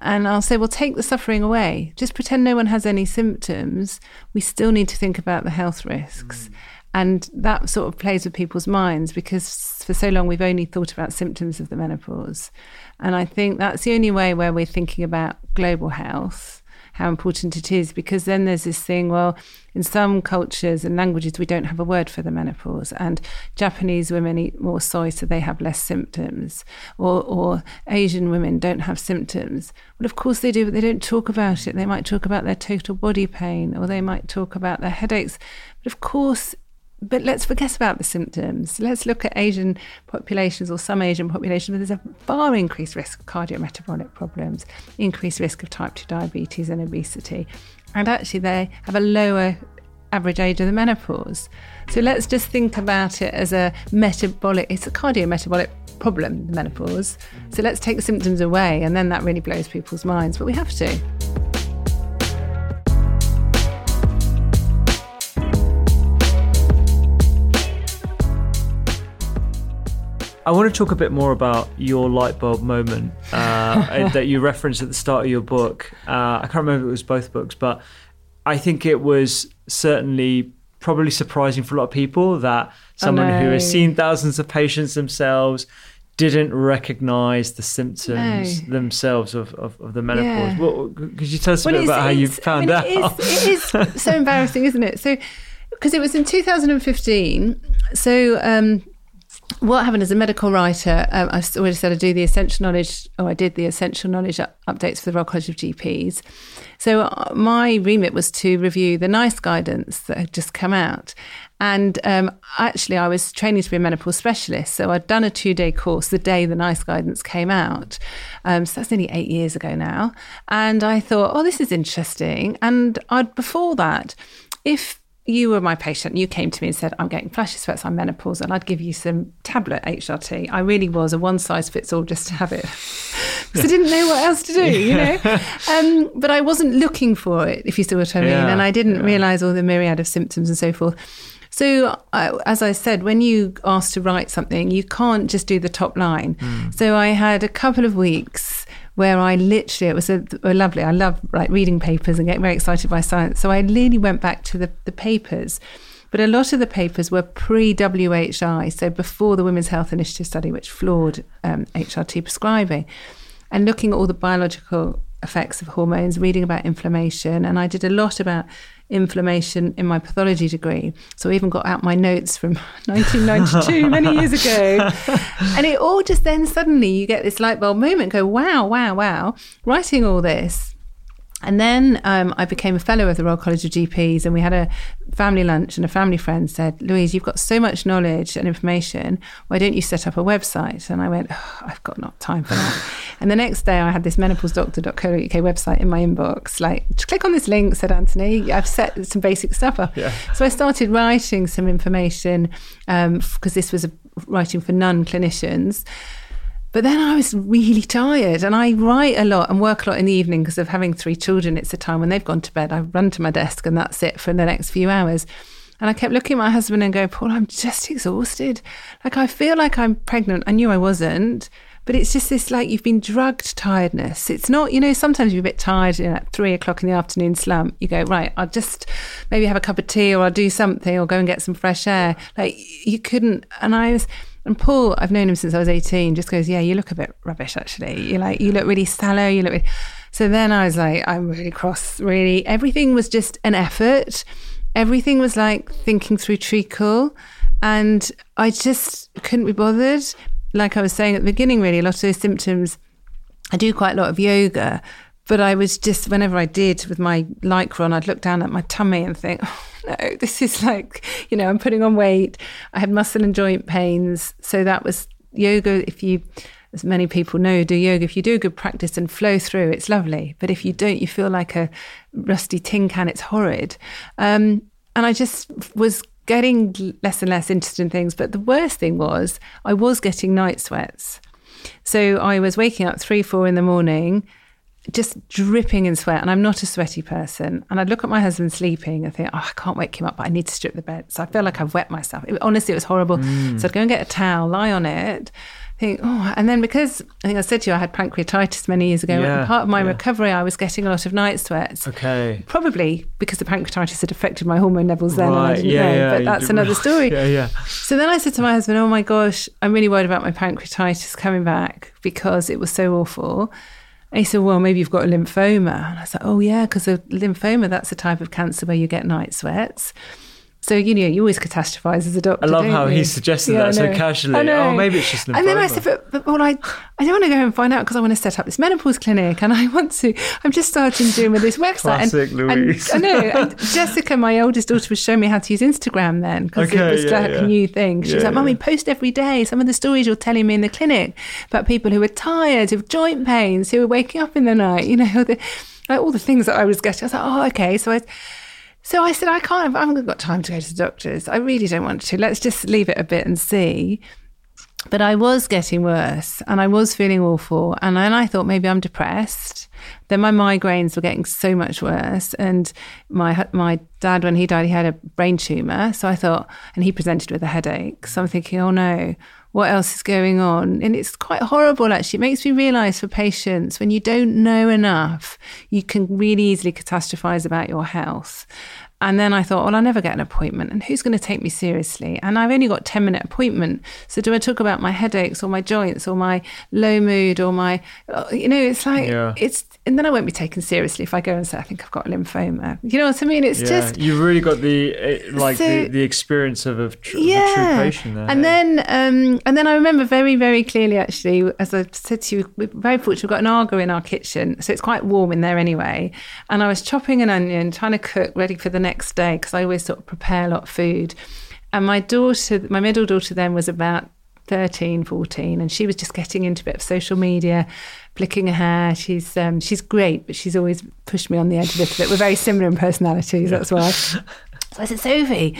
and I'll say, well, take the suffering away. Just pretend no one has any symptoms. We still need to think about the health risks. Mm. And that sort of plays with people's minds because for so long we've only thought about symptoms of the menopause. And I think that's the only way where we're thinking about global health, how important it is, because then there's this thing, well, in some cultures and languages, we don't have a word for the menopause. And Japanese women eat more soy, so they have less symptoms. Or, or Asian women don't have symptoms. Well, of course they do, but they don't talk about it. They might talk about their total body pain, or they might talk about their headaches. But of course, but let's forget about the symptoms. Let's look at Asian populations or some Asian populations where there's a far increased risk of cardiometabolic problems, increased risk of type 2 diabetes and obesity. And actually, they have a lower average age of the menopause. So let's just think about it as a metabolic, it's a cardiometabolic problem, the menopause. So let's take the symptoms away, and then that really blows people's minds. But we have to. I want to talk a bit more about your light bulb moment uh, that you referenced at the start of your book. Uh, I can't remember if it was both books, but I think it was certainly probably surprising for a lot of people that someone who has seen thousands of patients themselves didn't recognize the symptoms No. themselves of, of, of the menopause. Yeah. What, could you tell us a Well, bit about how you found I mean, out? It is, it is so embarrassing, isn't it? So, because it was in 2015. So, um, what happened as a medical writer, um, I already said I do the essential knowledge, or I did the essential knowledge up- updates for the Royal College of GPs. So uh, my remit was to review the NICE guidance that had just come out. And um, actually, I was training to be a menopause specialist. So I'd done a two day course the day the NICE guidance came out. Um, so that's nearly eight years ago now. And I thought, oh, this is interesting. And I'd before that, if you were my patient you came to me and said, I'm getting flashy sweats, I'm menopausal, and I'd give you some tablet HRT. I really was a one size fits all just to have it. Because I didn't know what else to do, you know? Um, but I wasn't looking for it, if you see what I mean. Yeah, and I didn't yeah. realize all the myriad of symptoms and so forth. So, I, as I said, when you ask to write something, you can't just do the top line. So, I had a couple of weeks where I literally, it was a, a lovely, I love like reading papers and getting very excited by science. So, I really went back to the, the papers. But a lot of the papers were pre WHI, so before the Women's Health Initiative study, which floored um, HRT prescribing, and looking at all the biological effects of hormones, reading about inflammation. And I did a lot about inflammation in my pathology degree. So I even got out my notes from 1992, many years ago. And it all just then suddenly you get this light bulb moment go, wow, wow, wow, writing all this. And then um, I became a fellow of the Royal College of GPs, and we had a family lunch. And a family friend said, "Louise, you've got so much knowledge and information. Why don't you set up a website?" And I went, oh, "I've got not time for that." and the next day, I had this menopausedoctor.co.uk website in my inbox. Like, click on this link," said Anthony. "I've set some basic stuff up." So I started writing some information because this was a, writing for non-clinicians. But then I was really tired, and I write a lot and work a lot in the evening because of having three children. It's a time when they've gone to bed. I run to my desk, and that's it for the next few hours. And I kept looking at my husband and go, Paul, I'm just exhausted. Like, I feel like I'm pregnant. I knew I wasn't, but it's just this like you've been drugged tiredness. It's not, you know, sometimes you're a bit tired you know, at three o'clock in the afternoon slump. You go, right, I'll just maybe have a cup of tea or I'll do something or go and get some fresh air. Like, you couldn't. And I was, and Paul, I've known him since I was 18, just goes, Yeah, you look a bit rubbish, actually. You're like, you look really sallow. You look really... So then I was like, I'm really cross, really. Everything was just an effort. Everything was like thinking through treacle. And I just couldn't be bothered. Like I was saying at the beginning, really, a lot of those symptoms, I do quite a lot of yoga, but I was just, whenever I did with my lycra on, I'd look down at my tummy and think, oh, no, this is like, you know, I'm putting on weight. I had muscle and joint pains. So that was yoga. If you, as many people know, do yoga. If you do good practice and flow through, it's lovely. But if you don't, you feel like a rusty tin can. It's horrid. Um, and I just was getting less and less interested in things. But the worst thing was I was getting night sweats. So I was waking up three, four in the morning, just dripping in sweat. And I'm not a sweaty person. And I'd look at my husband sleeping and think, oh, I can't wake him up, but I need to strip the bed. So I feel like I've wet myself. It, honestly, it was horrible. Mm. So I'd go and get a towel, lie on it, think, oh, and then because I think I said to you, I had pancreatitis many years ago. Yeah, part of my yeah. recovery, I was getting a lot of night sweats. Okay. Probably because the pancreatitis had affected my hormone levels then. Right. And I didn't yeah, know, yeah, but that's another story. yeah, yeah. So then I said to my husband, oh my gosh, I'm really worried about my pancreatitis coming back because it was so awful. And he said, Well, maybe you've got a lymphoma. And I said, Oh, yeah, because a lymphoma, that's a type of cancer where you get night sweats. So you know, you always catastrophize as a doctor. I love how you? he suggested yeah, that so casually. Oh, maybe it's just lymphoma. And then I said, but, but well, I, I don't want to go and find out because I want to set up this menopause clinic, and I want to. I'm just starting doing with this website. Classic and, Louise. And, I know. And Jessica, my oldest daughter, was showing me how to use Instagram then because okay, it was yeah, like yeah. a new thing. She was like, "Mummy, post every day some of the stories you're telling me in the clinic about people who are tired, of joint pains, who are waking up in the night. You know, the, like all the things that I was getting. I was like, oh, okay. So I so I said, I can't, I haven't got time to go to the doctors. I really don't want to. Let's just leave it a bit and see. But I was getting worse and I was feeling awful. And then I thought maybe I'm depressed. Then my migraines were getting so much worse. And my my dad, when he died, he had a brain tumor. So I thought, and he presented with a headache. So I'm thinking, oh no, what else is going on? And it's quite horrible, actually. It makes me realize for patients, when you don't know enough, you can really easily catastrophize about your health. And then I thought, well, I'll never get an appointment. And who's going to take me seriously? And I've only got 10 minute appointment. So do I talk about my headaches or my joints or my low mood or my, you know, it's like, yeah. it's, and then I won't be taken seriously if I go and say, I think I've got a lymphoma. You know what I mean? It's yeah. just. You've really got the, eh, like, so, the, the experience of a, tr- yeah. true patient there. And then, um, and then I remember very, very clearly, actually, as I said to you, we're very fortunate, we've got an Aga in our kitchen. So it's quite warm in there anyway. And I was chopping an onion, trying to cook, ready for the next day because I always sort of prepare a lot of food. And my daughter, my middle daughter then was about 13, 14, and she was just getting into a bit of social media, flicking her hair. She's um, she's great, but she's always pushed me on the edge a little bit. We're very similar in personalities, that's why. So I said, Sophie,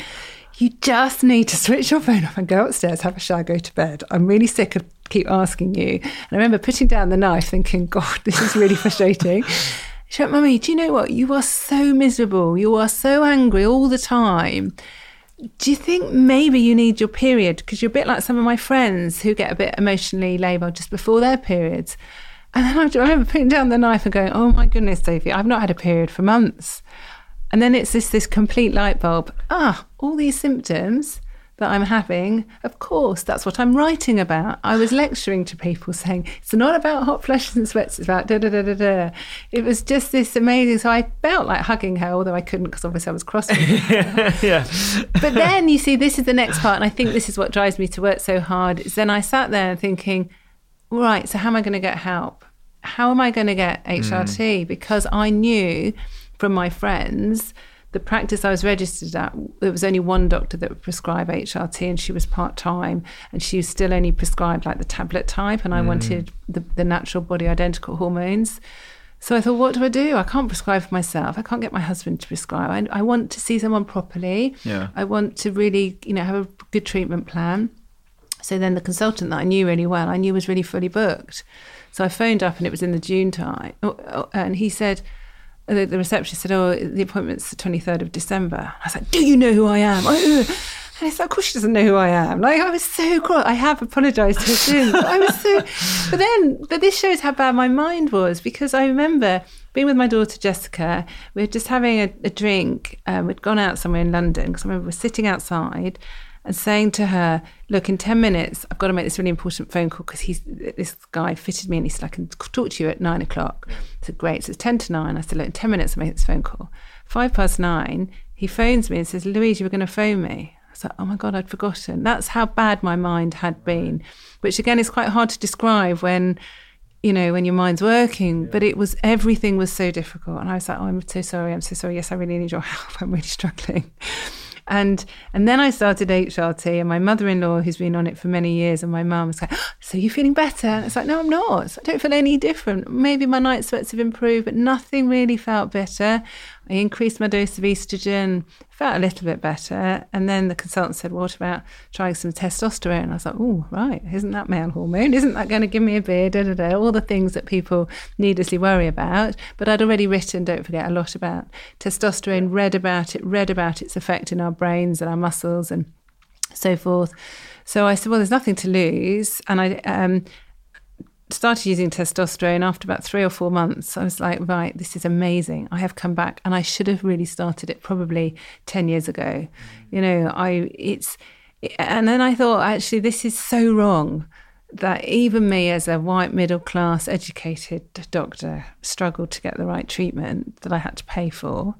you just need to switch your phone off and go upstairs, have a shower, go to bed. I'm really sick of keep asking you. And I remember putting down the knife thinking, God, this is really frustrating. She went, Mummy, do you know what? You are so miserable. You are so angry all the time. Do you think maybe you need your period? Because you're a bit like some of my friends who get a bit emotionally labile just before their periods. And then I remember putting down the knife and going, oh my goodness, Sophie, I've not had a period for months. And then it's this, this complete light bulb. Ah, all these symptoms that I'm having, of course, that's what I'm writing about. I was lecturing to people saying, it's not about hot flushes and sweats, it's about da da da da da. It was just this amazing. So I felt like hugging her, although I couldn't because obviously I was crossing. yeah. but then you see, this is the next part. And I think this is what drives me to work so hard. Is then I sat there thinking, right, so how am I going to get help? How am I going to get HRT? Mm. Because I knew from my friends the practice I was registered at, there was only one doctor that would prescribe HRT, and she was part time, and she was still only prescribed like the tablet type, and I mm. wanted the, the natural body identical hormones. So I thought, what do I do? I can't prescribe for myself. I can't get my husband to prescribe. I, I want to see someone properly. Yeah. I want to really, you know, have a good treatment plan. So then the consultant that I knew really well, I knew was really fully booked. So I phoned up and it was in the June time. Oh, oh, and he said, the, the receptionist said, "Oh, the appointment's the twenty third of December." I was like, "Do you know who I am?" and he said, "Of course she doesn't know who I am." Like I was so cross. I have apologised to her since. I was so, but then, but this shows how bad my mind was because I remember being with my daughter Jessica. We were just having a, a drink. Um, we'd gone out somewhere in London because I remember we were sitting outside and saying to her, "Look, in ten minutes, I've got to make this really important phone call because he's this guy fitted me and he said I can talk to you at nine o'clock." I said, "Great." So it's ten to nine. I said, "Look, in ten minutes, I make this phone call." Five past nine, he phones me and says, "Louise, you were going to phone me." I was like, "Oh my god, I'd forgotten." That's how bad my mind had been, which again is quite hard to describe when you know, when your mind's working. But it was everything was so difficult. And I was like, Oh, I'm so sorry, I'm so sorry. Yes, I really need your help. I'm really struggling. And and then I started HRT, and my mother-in-law, who's been on it for many years, and my mum was like, oh, "So you're feeling better?" And it's like, "No, I'm not. I don't feel any different. Maybe my night sweats have improved, but nothing really felt better. I increased my dose of estrogen, felt a little bit better. And then the consultant said, What about trying some testosterone? I was like, Oh, right. Isn't that male hormone? Isn't that going to give me a beard? Da, da, da. All the things that people needlessly worry about. But I'd already written, don't forget, a lot about testosterone, read about it, read about its effect in our brains and our muscles and so forth. So I said, Well, there's nothing to lose. And I, um, started using testosterone after about three or four months. I was like, right, this is amazing. I have come back, and I should have really started it probably ten years ago. Mm. You know, I it's, and then I thought actually this is so wrong that even me as a white middle class educated doctor struggled to get the right treatment that I had to pay for.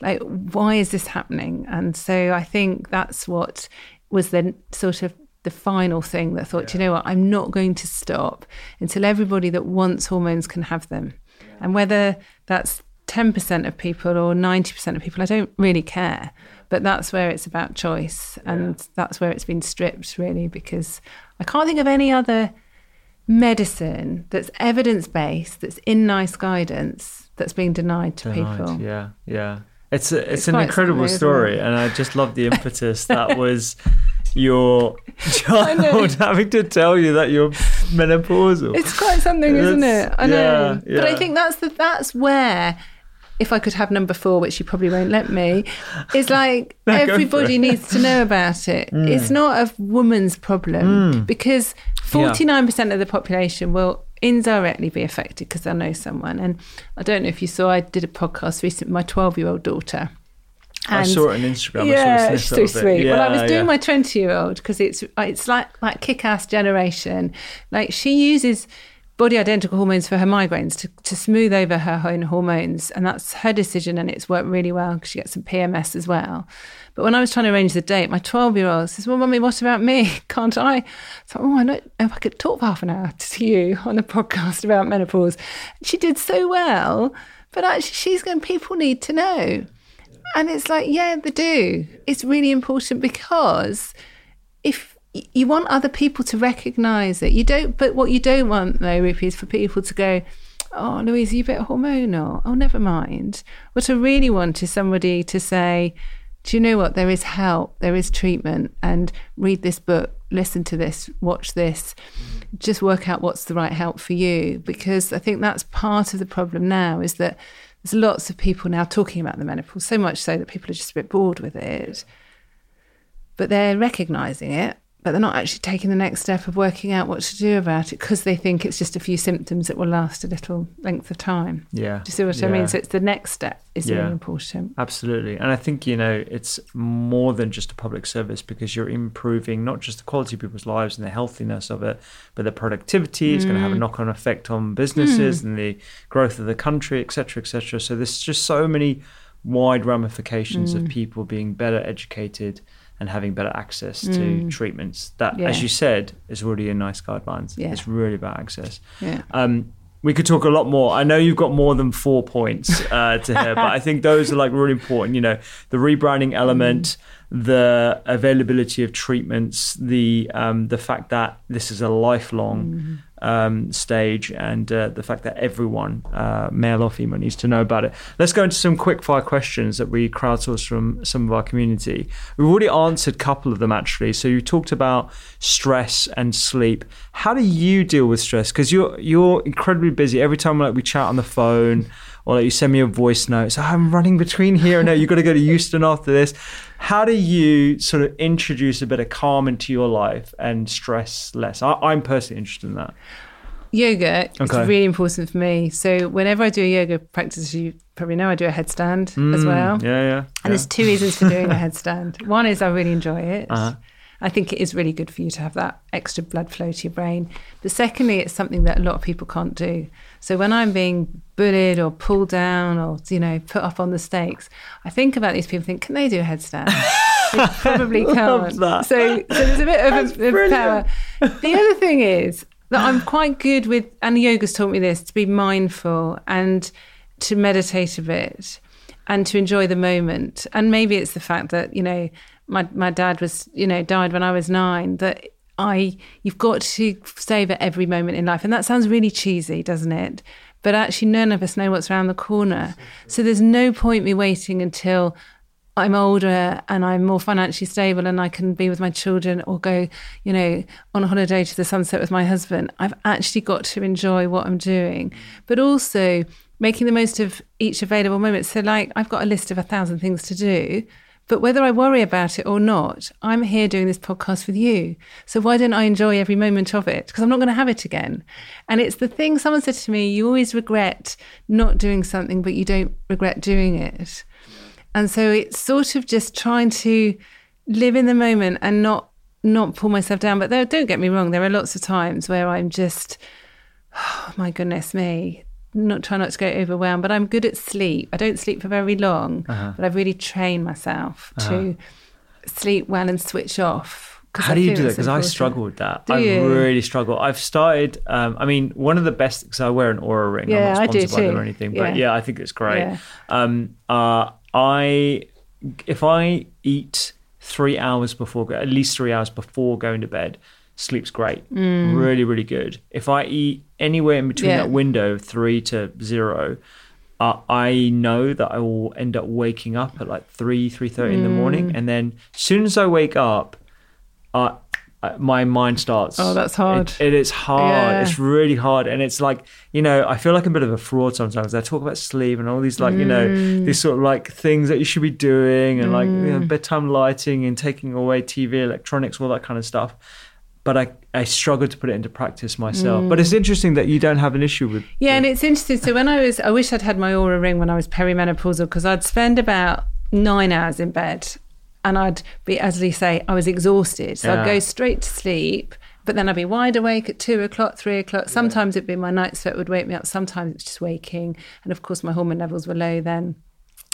Like, why is this happening? And so I think that's what was the sort of the final thing that I thought, yeah. you know what, I'm not going to stop until everybody that wants hormones can have them. Yeah. And whether that's 10% of people or 90% of people, I don't really care. But that's where it's about choice. And yeah. that's where it's been stripped, really, because I can't think of any other medicine that's evidence based, that's in NICE guidance, that's being denied to denied, people. Yeah, yeah. It's a, it's, it's an incredible story, and I just love the impetus that was your child having to tell you that you're menopausal. It's quite something, isn't it? I know. Yeah, yeah. But I think that's the that's where if I could have number four, which you probably won't let me, is like no, everybody needs to know about it. Mm. It's not a woman's problem mm. because 49% yeah. of the population will indirectly be affected because they'll know someone. And I don't know if you saw, I did a podcast recently, my 12 year old daughter and I saw it on Instagram. Yeah, it's so sweet. Yeah, well, I was doing yeah. my twenty-year-old because it's uh, it's like like kick-ass generation. Like she uses body identical hormones for her migraines to, to smooth over her own hormones, and that's her decision, and it's worked really well because she gets some PMS as well. But when I was trying to arrange the date, my twelve-year-old says, "Well, mummy, what about me? Can't I?" So, oh, I know if I could talk for half an hour to you on a podcast about menopause. She did so well, but actually, she's going. People need to know. And it's like, yeah, they do. It's really important because if you want other people to recognize it, you don't, but what you don't want though, Rupy, is for people to go, oh, Louise, you're you a bit hormonal? Oh, never mind. What I really want is somebody to say, do you know what? There is help, there is treatment, and read this book, listen to this, watch this, just work out what's the right help for you. Because I think that's part of the problem now is that there's lots of people now talking about the menopause, so much so that people are just a bit bored with it. But they're recognizing it but they're not actually taking the next step of working out what to do about it because they think it's just a few symptoms that will last a little length of time. Yeah. Do you see what yeah. I mean? So it's the next step is yeah. really important. Absolutely. And I think, you know, it's more than just a public service because you're improving not just the quality of people's lives and the healthiness of it, but the productivity. It's mm. going to have a mm. knock on effect on businesses mm. and the growth of the country, etc., etc. So there's just so many wide ramifications mm. of people being better educated and having better access mm. to treatments. That, yeah. as you said, is already in NICE guidelines. Yeah. It's really about access. Yeah. Um, we could talk a lot more. I know you've got more than four points uh, to hear, but I think those are like really important. You know, the rebranding element, mm. the availability of treatments, the um, the fact that this is a lifelong mm um, stage and uh, the fact that everyone, uh, male or female, needs to know about it. Let's go into some quick fire questions that we crowdsourced from some of our community. We've already answered a couple of them actually. So you talked about stress and sleep. How do you deal with stress? Because you're you're incredibly busy. Every time like we chat on the phone or like you send me a voice note. So I'm running between here and there. You've got to go to Euston after this. How do you sort of introduce a bit of calm into your life and stress less? I, am personally interested in that. yoga Okay. is really important for me. So whenever I do a yoga practice, as you probably know, I do a headstand as well. Mm, Yeah, yeah. And there's two reasons for doing a headstand. One is I really enjoy it. Uh-huh. I think it is really good for you to have that extra blood flow to your brain. But secondly, it's something that a lot of people can't do. So when I'm being bullied or pulled down or you know put up on the stakes, I think about these people. Think, can they do a headstand? they probably can't. that. So, so there's a bit of, a, of power. The other thing is that I'm quite good with, and yoga's taught me this, to be mindful and to meditate a bit and to enjoy the moment. And maybe it's the fact that, you know, my, my dad was, you know, died when I was nine, that I, you've got to savor every moment in life. And that sounds really cheesy, doesn't it? But actually, none of us know what's around the corner. So there's no point me waiting until I'm older and I'm more financially stable and I can be with my children or go, you know, on a holiday to the sunset with my husband. I've actually got to enjoy what I'm doing, but also making the most of each available moment. So, like, I've got a list of a thousand things to do, but whether I worry about it or not, I'm here doing this podcast with you. So, why don't I enjoy every moment of it? Because I'm not going to have it again. And it's the thing someone said to me you always regret not doing something, but you don't regret doing it. And so it's sort of just trying to live in the moment and not not pull myself down. But there, don't get me wrong, there are lots of times where I'm just, oh my goodness me, not try not to get overwhelmed. But I'm good at sleep. I don't sleep for very long, Uh-huh. but I've really trained myself to sleep well and switch off. How I do you do that? Because I struggle with that. Do I you? really struggle. I've started. Um, I mean, one of the best because I wear an Oura ring. Yeah, I'm I not do sponsored by them or anything, but yeah, I think it's great. Yeah. Um, uh, I if I eat three hours before, at least three hours before going to bed, sleep's great. Really, really good. If I eat anywhere in between Mm. Yeah. that window, three to zero. Uh, I know that I will end up waking up at like three, three thirty in the morning, Mm. and then as soon as I wake up, uh, my mind starts. Oh, that's hard. It, it is hard. Yeah. It's really hard, and it's like you know, I feel like a bit of a fraud sometimes. I talk about sleep and all these like you know Mm. these sort of like things that you should be doing, and like you know, bedtime lighting and taking away TV, electronics, all that kind of stuff. But I I struggle to put it into practice myself. But Mm. it's interesting that you don't have an issue with. Yeah, and it's interesting. So when I was, I wish I'd had my Oura ring when I was perimenopausal because I'd spend about nine hours in bed, and I'd be, as we say, I was exhausted. So Yeah. I'd go straight to sleep, but then I'd be wide awake at two o'clock, three o'clock. Sometimes it'd be my night sweat would wake me up. Sometimes it's just waking, and of course my hormone levels were low then.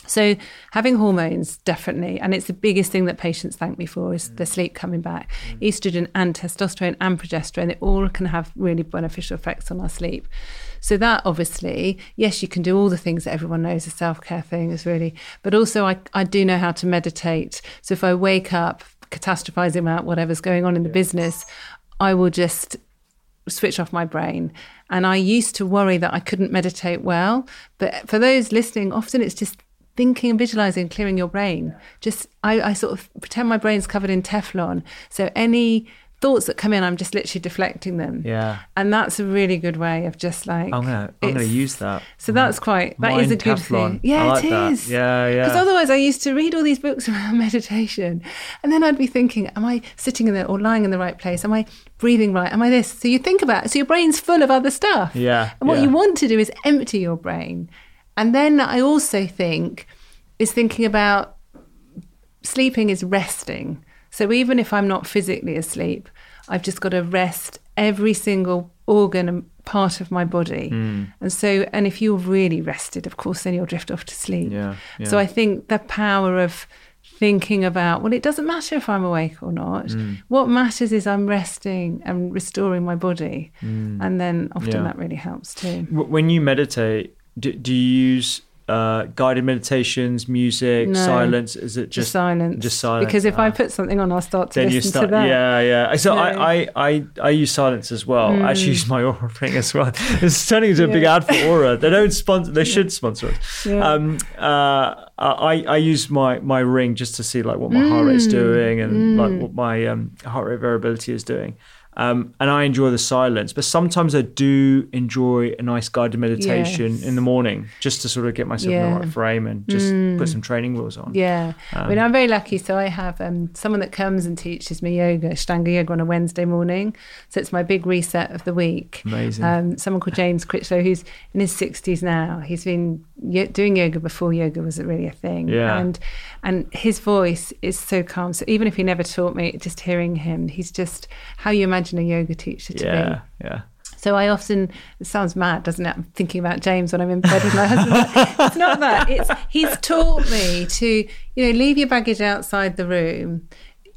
So having hormones definitely, and it's the biggest thing that patients thank me for is the sleep coming back. Mm. Estrogen and testosterone and progesterone, they all can have really beneficial effects on our sleep. So that obviously, yes, you can do all the things that everyone knows a self-care thing is really, but also I, I do know how to meditate. So if I wake up catastrophizing about whatever's going on in the business, I will just switch off my brain. And I used to worry that I couldn't meditate well. But for those listening, often it's just thinking and visualizing, clearing your brain. Just, I, I sort of pretend my brain's covered in Teflon. So any thoughts that come in, I'm just literally deflecting them. Yeah. And that's a really good way of just like. I'm gonna I'm gonna use that. So that's mm. quite, that is Mind a good Teflon. thing. Yeah, like it that. is. Yeah, yeah. Because otherwise, I used to read all these books around meditation, and then I'd be thinking, "Am I sitting in the or lying in the right place? Am I breathing right? Am I this?" So you think about it. So your brain's full of other stuff. Yeah, And what yeah. you want to do is empty your brain, and then I also think is thinking about sleeping is resting. So even if I'm not physically asleep, I've just got to rest every single organ and part of my body. Hmm. And so, and if you're really rested, of course, then you'll drift off to sleep. Yeah, So. I think the power of thinking about, well, it doesn't matter if I'm awake or not. Hmm. What matters is I'm resting and restoring my body. And then often. Yeah. that really helps too. When you meditate, do, do you use uh, guided meditations, music, No. silence? Is it Just, just silence. Just silence. Because if I Ah. put something on, I'll start to then listen you start, to that. yeah, yeah. So No. I, I, I, I use silence as well. I actually use my Oura ring as well. It's turning into a big Mm. Ad for Oura. They don't sponsor. They should sponsor us. Yeah. Um, uh, I, I use my my ring just to see like what my heart rate's Mm. doing and like what my um, heart rate variability is doing. Um, and I enjoy the silence, but sometimes I do enjoy a nice guided meditation Yes. in the morning just to sort of get myself in Yeah. Mm. the right frame and just put some training wheels on. Yeah, I Um, mean, I'm very lucky. So I have um, someone that comes and teaches me yoga, Ashtanga yoga, on a Wednesday morning. So it's my big reset of the week. Amazing. Um, someone called James Critchlow, who's in his 60s now. He's been doing yoga before yoga was really a thing. Yeah. And and his voice is so calm. So even if he never taught me, just hearing him, he's just how you imagine a yoga teacher to be. Yeah, yeah. So I often it sounds mad, doesn't it? I'm thinking about James when I'm in bed with my husband. It's not that. It's he's taught me to, you know, leave your baggage outside the room.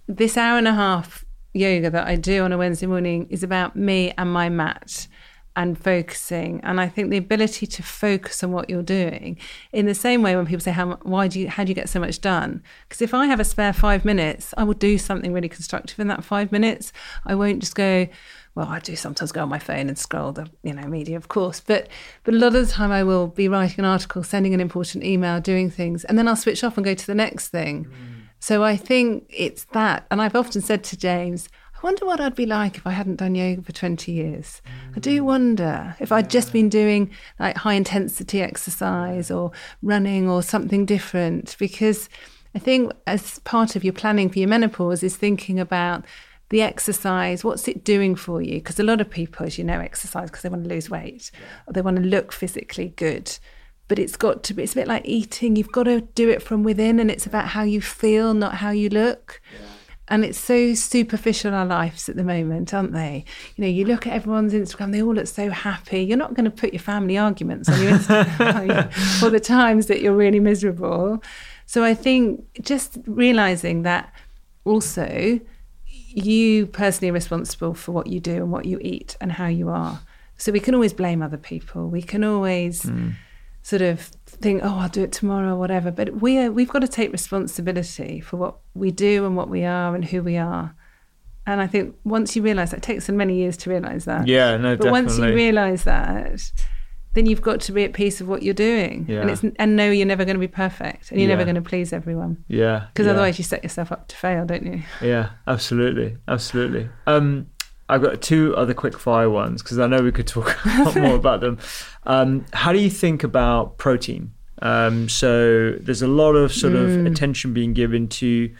This hour and a half yoga that I do on a Wednesday morning is about me and my mat and focusing. And I think the ability to focus on what you're doing in the same way when people say, how, why do you, how do you get so much done? Because if I have a spare five minutes, I will do something really constructive in that five minutes. I won't just go, well, I do sometimes go on my phone and scroll the, you know, media, of course. But, but a lot of the time I will be writing an article, sending an important email, doing things, and then I'll switch off and go to the next thing. Mm. So I think it's that. And I've often said to James, I wonder what I'd be like if I hadn't done yoga for 20 years. I do wonder if I'd just been doing like high intensity exercise or running or something different. Because I think as part of your planning for your menopause is thinking about the exercise, what's it doing for you? Because a lot of people, as you know, exercise because they want to lose weight or they want to look physically good. But it's got to be, it's a bit like eating. You've got to do it from within and it's about how you feel, not how you look. And it's so superficial our lives at the moment, aren't they? You know, you look at everyone's Instagram, they all look so happy. You're not going to put your family arguments on your Instagram or the times that you're really miserable. So I think just realizing that also you personally are responsible for what you do and what you eat and how you are. So we can always blame other people. We can always hmm. Sort of think, oh, I'll do it tomorrow or whatever. But we are, we've got to take responsibility for what we do and what we are and who we are. And I think once you realise that, it takes many years to realise that. Yeah, no, But once you realise that, then you've got to be at peace of what you're doing. Yeah. And it's and know you're never going to be perfect and you're never going to please everyone. Yeah. Because yeah. otherwise you set yourself up to fail, don't you? Yeah, absolutely, absolutely. Um, I've got two other quick fire ones because I know we could talk a lot more about them. Um, how do you think about protein? Um, so there's a lot of sort of attention being given to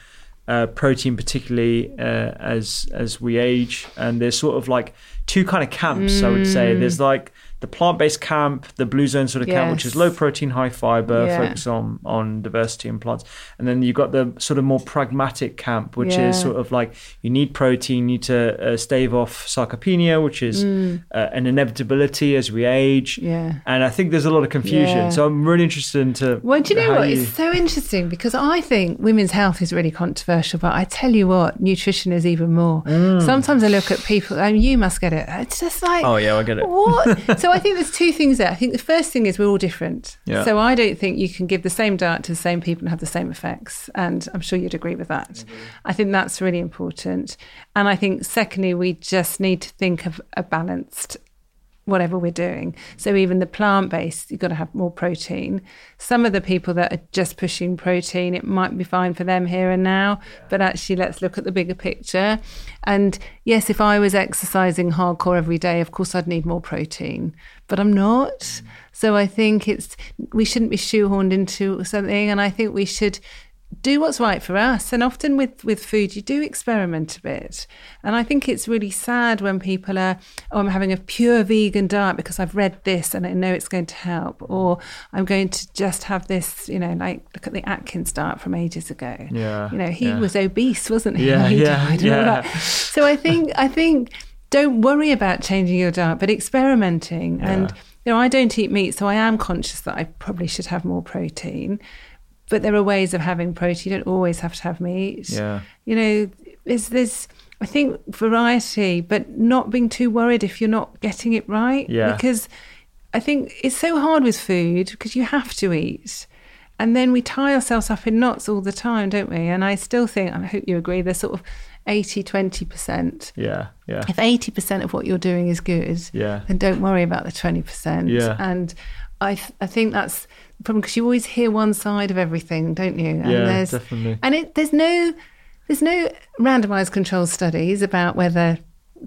uh, protein, particularly uh, as as we age, and there's sort of like two kind of camps. I would say there's like the plant-based camp, the blue zone sort of camp, which is low protein, high fiber, Yeah. focus on on diversity in plants, and then you've got the sort of more pragmatic camp, which Yeah. is sort of like you need protein, you need to uh, stave off sarcopenia, which is uh, an inevitability as we age. Mm. Yeah. And I think there's a lot of confusion. Yeah. So I'm really interested into. Well, do you know what? It's so interesting because I think women's health is really controversial, but I tell you what, nutrition is even more. Sometimes I look at people, mean, you must get it. It's just like, Mm. Oh, yeah, I get it. What? so I think there's two things there. I think the first thing is we're all different. Yeah. So I don't think you can give the same diet to the same people and have the same effects. And I'm sure you'd agree with that. Mm-hmm. I think that's really important. And I think, secondly, we just need to think of a balanced whatever we're doing. So even the plant based, you've got to have more protein. Some of the people that are just pushing protein, it might be fine for them here and now, but actually let's look at the bigger picture. And yes, if I was exercising hardcore every day, of course I'd need more protein, but I'm not. Mm. So I think it's we shouldn't be shoehorned into something and I think we should do what's right for us. And often with, with food, you do experiment a bit. And I think it's really sad when people are, oh, I'm having a pure vegan diet because I've read this and I know it's going to help. Or I'm going to just have this, you know, like look at the Atkins diet from ages ago. Yeah, You know, he yeah. was obese, wasn't he? Yeah, he yeah, died and all yeah. that. So I think, I think, don't worry about changing your diet, but experimenting. And, you know, I don't eat meat, so I am conscious that I probably should have more protein but there are ways of having protein. You don't always have to have meat. Yeah. You know, there's this, I think, variety, but not being too worried if you're not getting it right. Yeah. Because I think it's so hard with food because you have to eat. And then we tie ourselves up in knots all the time, don't we? And I still think, and I hope you agree, there's sort of 80, 20%. Yeah, yeah. If 80% of what you're doing is good, Yeah. then don't worry about the 20%. Yeah. And I, th- I think that's problem because you always hear one side of everything, don't you? And Yeah, there's, definitely. And it, there's no there's no randomized control studies about whether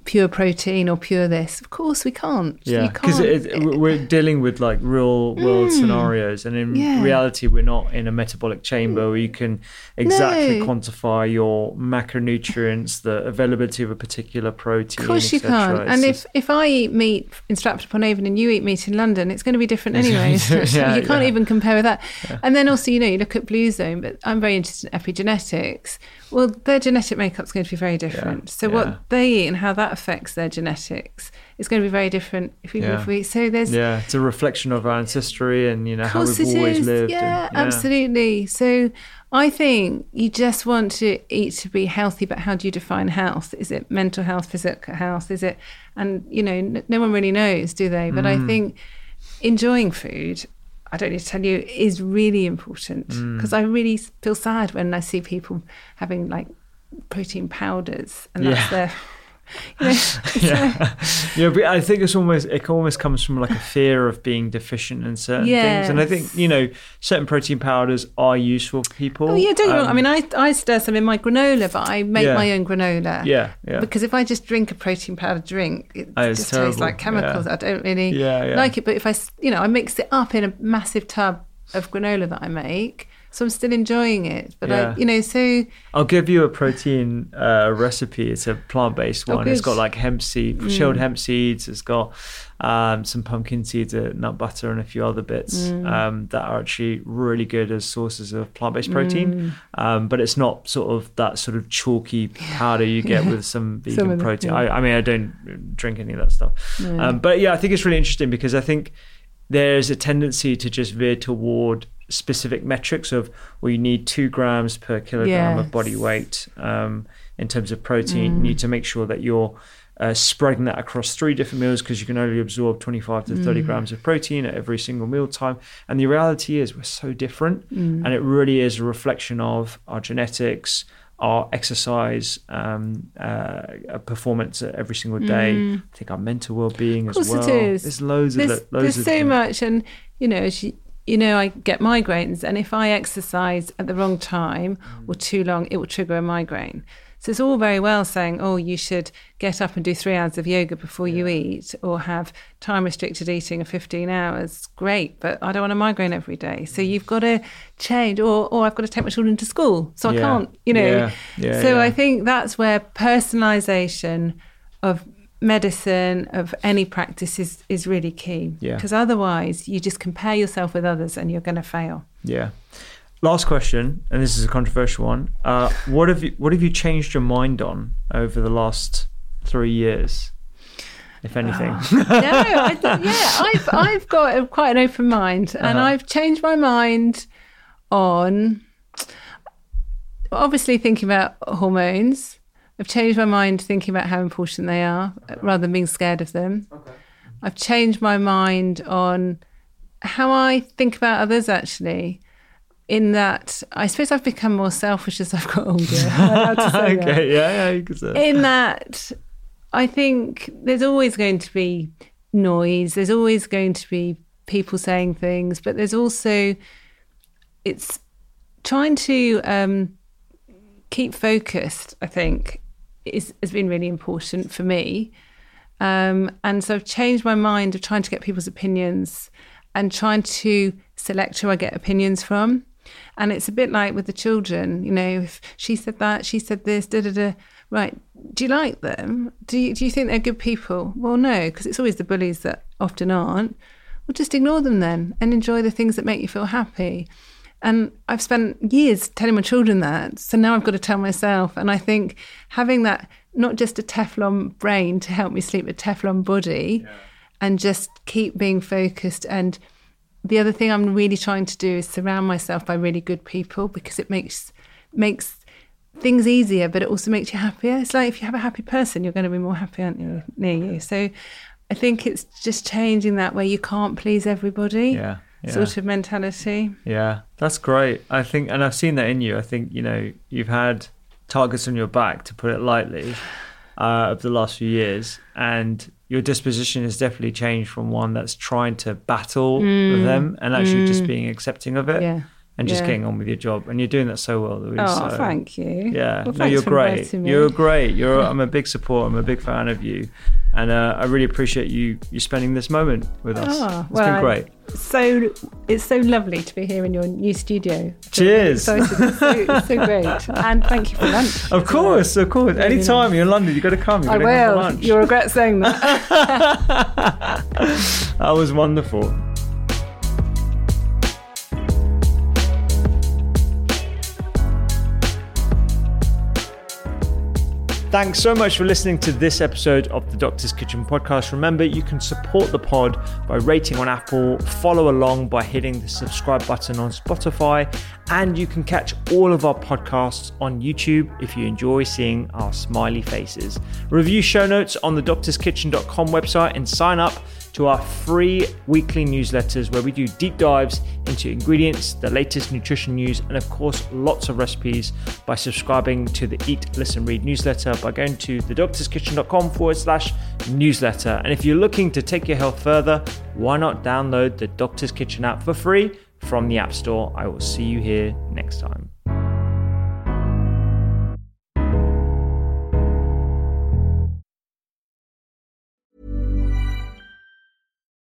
pure protein or pure this. Of course, we can't. Yeah, because we're dealing with like real world hmm. scenarios, and in Yeah. reality, we're not in a metabolic chamber where you can hmm. exactly No. quantify your macronutrients, the availability of a particular protein. Of course you can't. It's And just- if, if I eat meat in Stratford upon Avon and you eat meat in London, it's going to be different anyway. gonna be- So yeah, you can't yeah. even compare with that. And then also, you know, you look at Blue Zone, but I'm very interested in epigenetics. Well, their genetic makeup's going to be very different. so yeah. what they eat and how that affects their genetics is going to be very different if we, Yeah. if we so there's yeah, it's a reflection of our ancestry and you know how we've it always is. lived. Yeah, and- absolutely. So I think you just want to eat to be healthy, but how do you define health? Is it mental health, physical health? Is it, and you know, no one really knows, do they? But I Mm. think enjoying food, I don't need to tell you, is really important Mm. because I really feel sad when I see people having like protein powders and that's Yeah. their, you know, yeah, yeah, but I think it's almost it almost comes from like a fear of being deficient in certain things, and I think you know certain protein powders are useful for people. Oh yeah, don't wrong. I Um, mean, I I stir some in my granola, but I make Yeah. my own granola. Yeah, yeah. Because if I just drink a protein powder drink, it Oh, just tastes like chemicals. Yeah. I don't really like it. But if I, you know, I mix it up in a massive tub of granola that I make, so I'm still enjoying it. But Yeah. I, you know, so I'll give you a protein uh, recipe. It's a plant-based one. It's good. Mm. got like hemp seed, shelled hemp seeds. It's got um, some pumpkin seeds, uh, nut butter, and a few other bits Mm. um, that are actually really good as sources of plant-based protein. Mm. Um, but it's not sort of that sort of chalky powder you get with some vegan Some of the- protein. yeah. I, I mean, I don't drink any of that stuff. Um, but yeah, I think it's really interesting because I think there's a tendency to just veer toward specific metrics of well you need two grams per kilogram of body weight um, in terms of protein Mm. you need to make sure that you're uh, spreading that across three different meals because you can only absorb 25 to 30 Mm. grams of protein at every single meal time and the reality is we're so different Mm. and it really is a reflection of our genetics our exercise um, uh, performance every single day i think our mental well-being Mm. of as course well it is. there's loads there's, of lo- loads there's of so things. much, and you know, as you, you know, I get migraines, and if I exercise at the wrong time Mm. or too long, it will trigger a migraine. So it's all very well saying, oh, you should get up and do three hours of yoga before you eat, or have time restricted eating of 15 hours. Great, but I don't want a migraine every day. So you've got to change, or or I've got to take my children to school, so I Yeah. can't, you know. Yeah. Yeah, so yeah. I think that's where personalization of medicine of any practice is is really key Yeah. because otherwise you just compare yourself with others and you're going to fail Yeah. Last question, and this is a controversial one. Uh, what have you What have you changed your mind on over the last three years, if anything? no I yeah i've i've got a, quite an open mind and Uh-huh. i've changed my mind on obviously thinking about hormones i've changed my mind thinking about how important they are rather than being scared of them i've changed my mind on how i think about others actually in that i suppose i've become more selfish as i've got older Am I allowed to say that? okay, yeah, yeah, you could say. in that I think there's always going to be noise, there's always going to be people saying things, but there's also it's trying to um, keep focused. I think is has been really important for me, um, and so I've changed my mind of trying to get people's opinions and trying to select who I get opinions from. And it's a bit like with the children, you know, if she said that, she said this, da da da. Right. Do you like them? Do you, do you think they're good people? Well, no, because it's always the bullies that often aren't. Well, just ignore them then and enjoy the things that make you feel happy. And I've spent years telling my children that. So now I've got to tell myself. And I think having that, not just a Teflon brain to help me sleep, a Teflon body, and just keep being focused. And the other thing I'm really trying to do is surround myself by really good people because it makes makes things easier, but it also makes you happier. It's like if you have a happy person, you're going to be more happy, aren't you, near you? So I think it's just changing that where you can't please everybody Yeah, yeah. sort of mentality. Yeah, that's great. I think, and I've seen that in you. I think you know you've had targets on your back, to put it lightly, uh, over the last few years, and your disposition has definitely changed from one that's trying to battle with them and actually just being accepting of it. Mm. Yeah. And just Yeah. getting on with your job. And you're doing that so well, Louise. Oh, so- thank you. Yeah, Well, no, you're for great. You're great. You're. I'm a big supporter. I'm a big fan of you, and uh, I really appreciate you you spending this moment with us. Oh, it's well, been great. So it's so lovely to be here in your new studio. Cheers. So it's so, so great, and thank you for lunch. Of course, of course. Really Anytime you're in London, you've got to come. You well. got I to come for will. lunch. You'll regret saying that. That was wonderful. Thanks so much for listening to this episode of the Doctor's Kitchen podcast. Remember, you can support the pod by rating on Apple, follow along by hitting the subscribe button on Spotify, and you can catch all of our podcasts on YouTube if you enjoy seeing our smiley faces. Review show notes on the doctorskitchen.com website and sign up to our free weekly newsletters where we do deep dives into ingredients, the latest nutrition news, and of course, lots of recipes by subscribing to the Eat, Listen, Read newsletter by going to thedoctorskitchen.com forward slash newsletter. And if you're looking to take your health further, why not download the Doctor's Kitchen app for free from the App Store? I will see you here next time.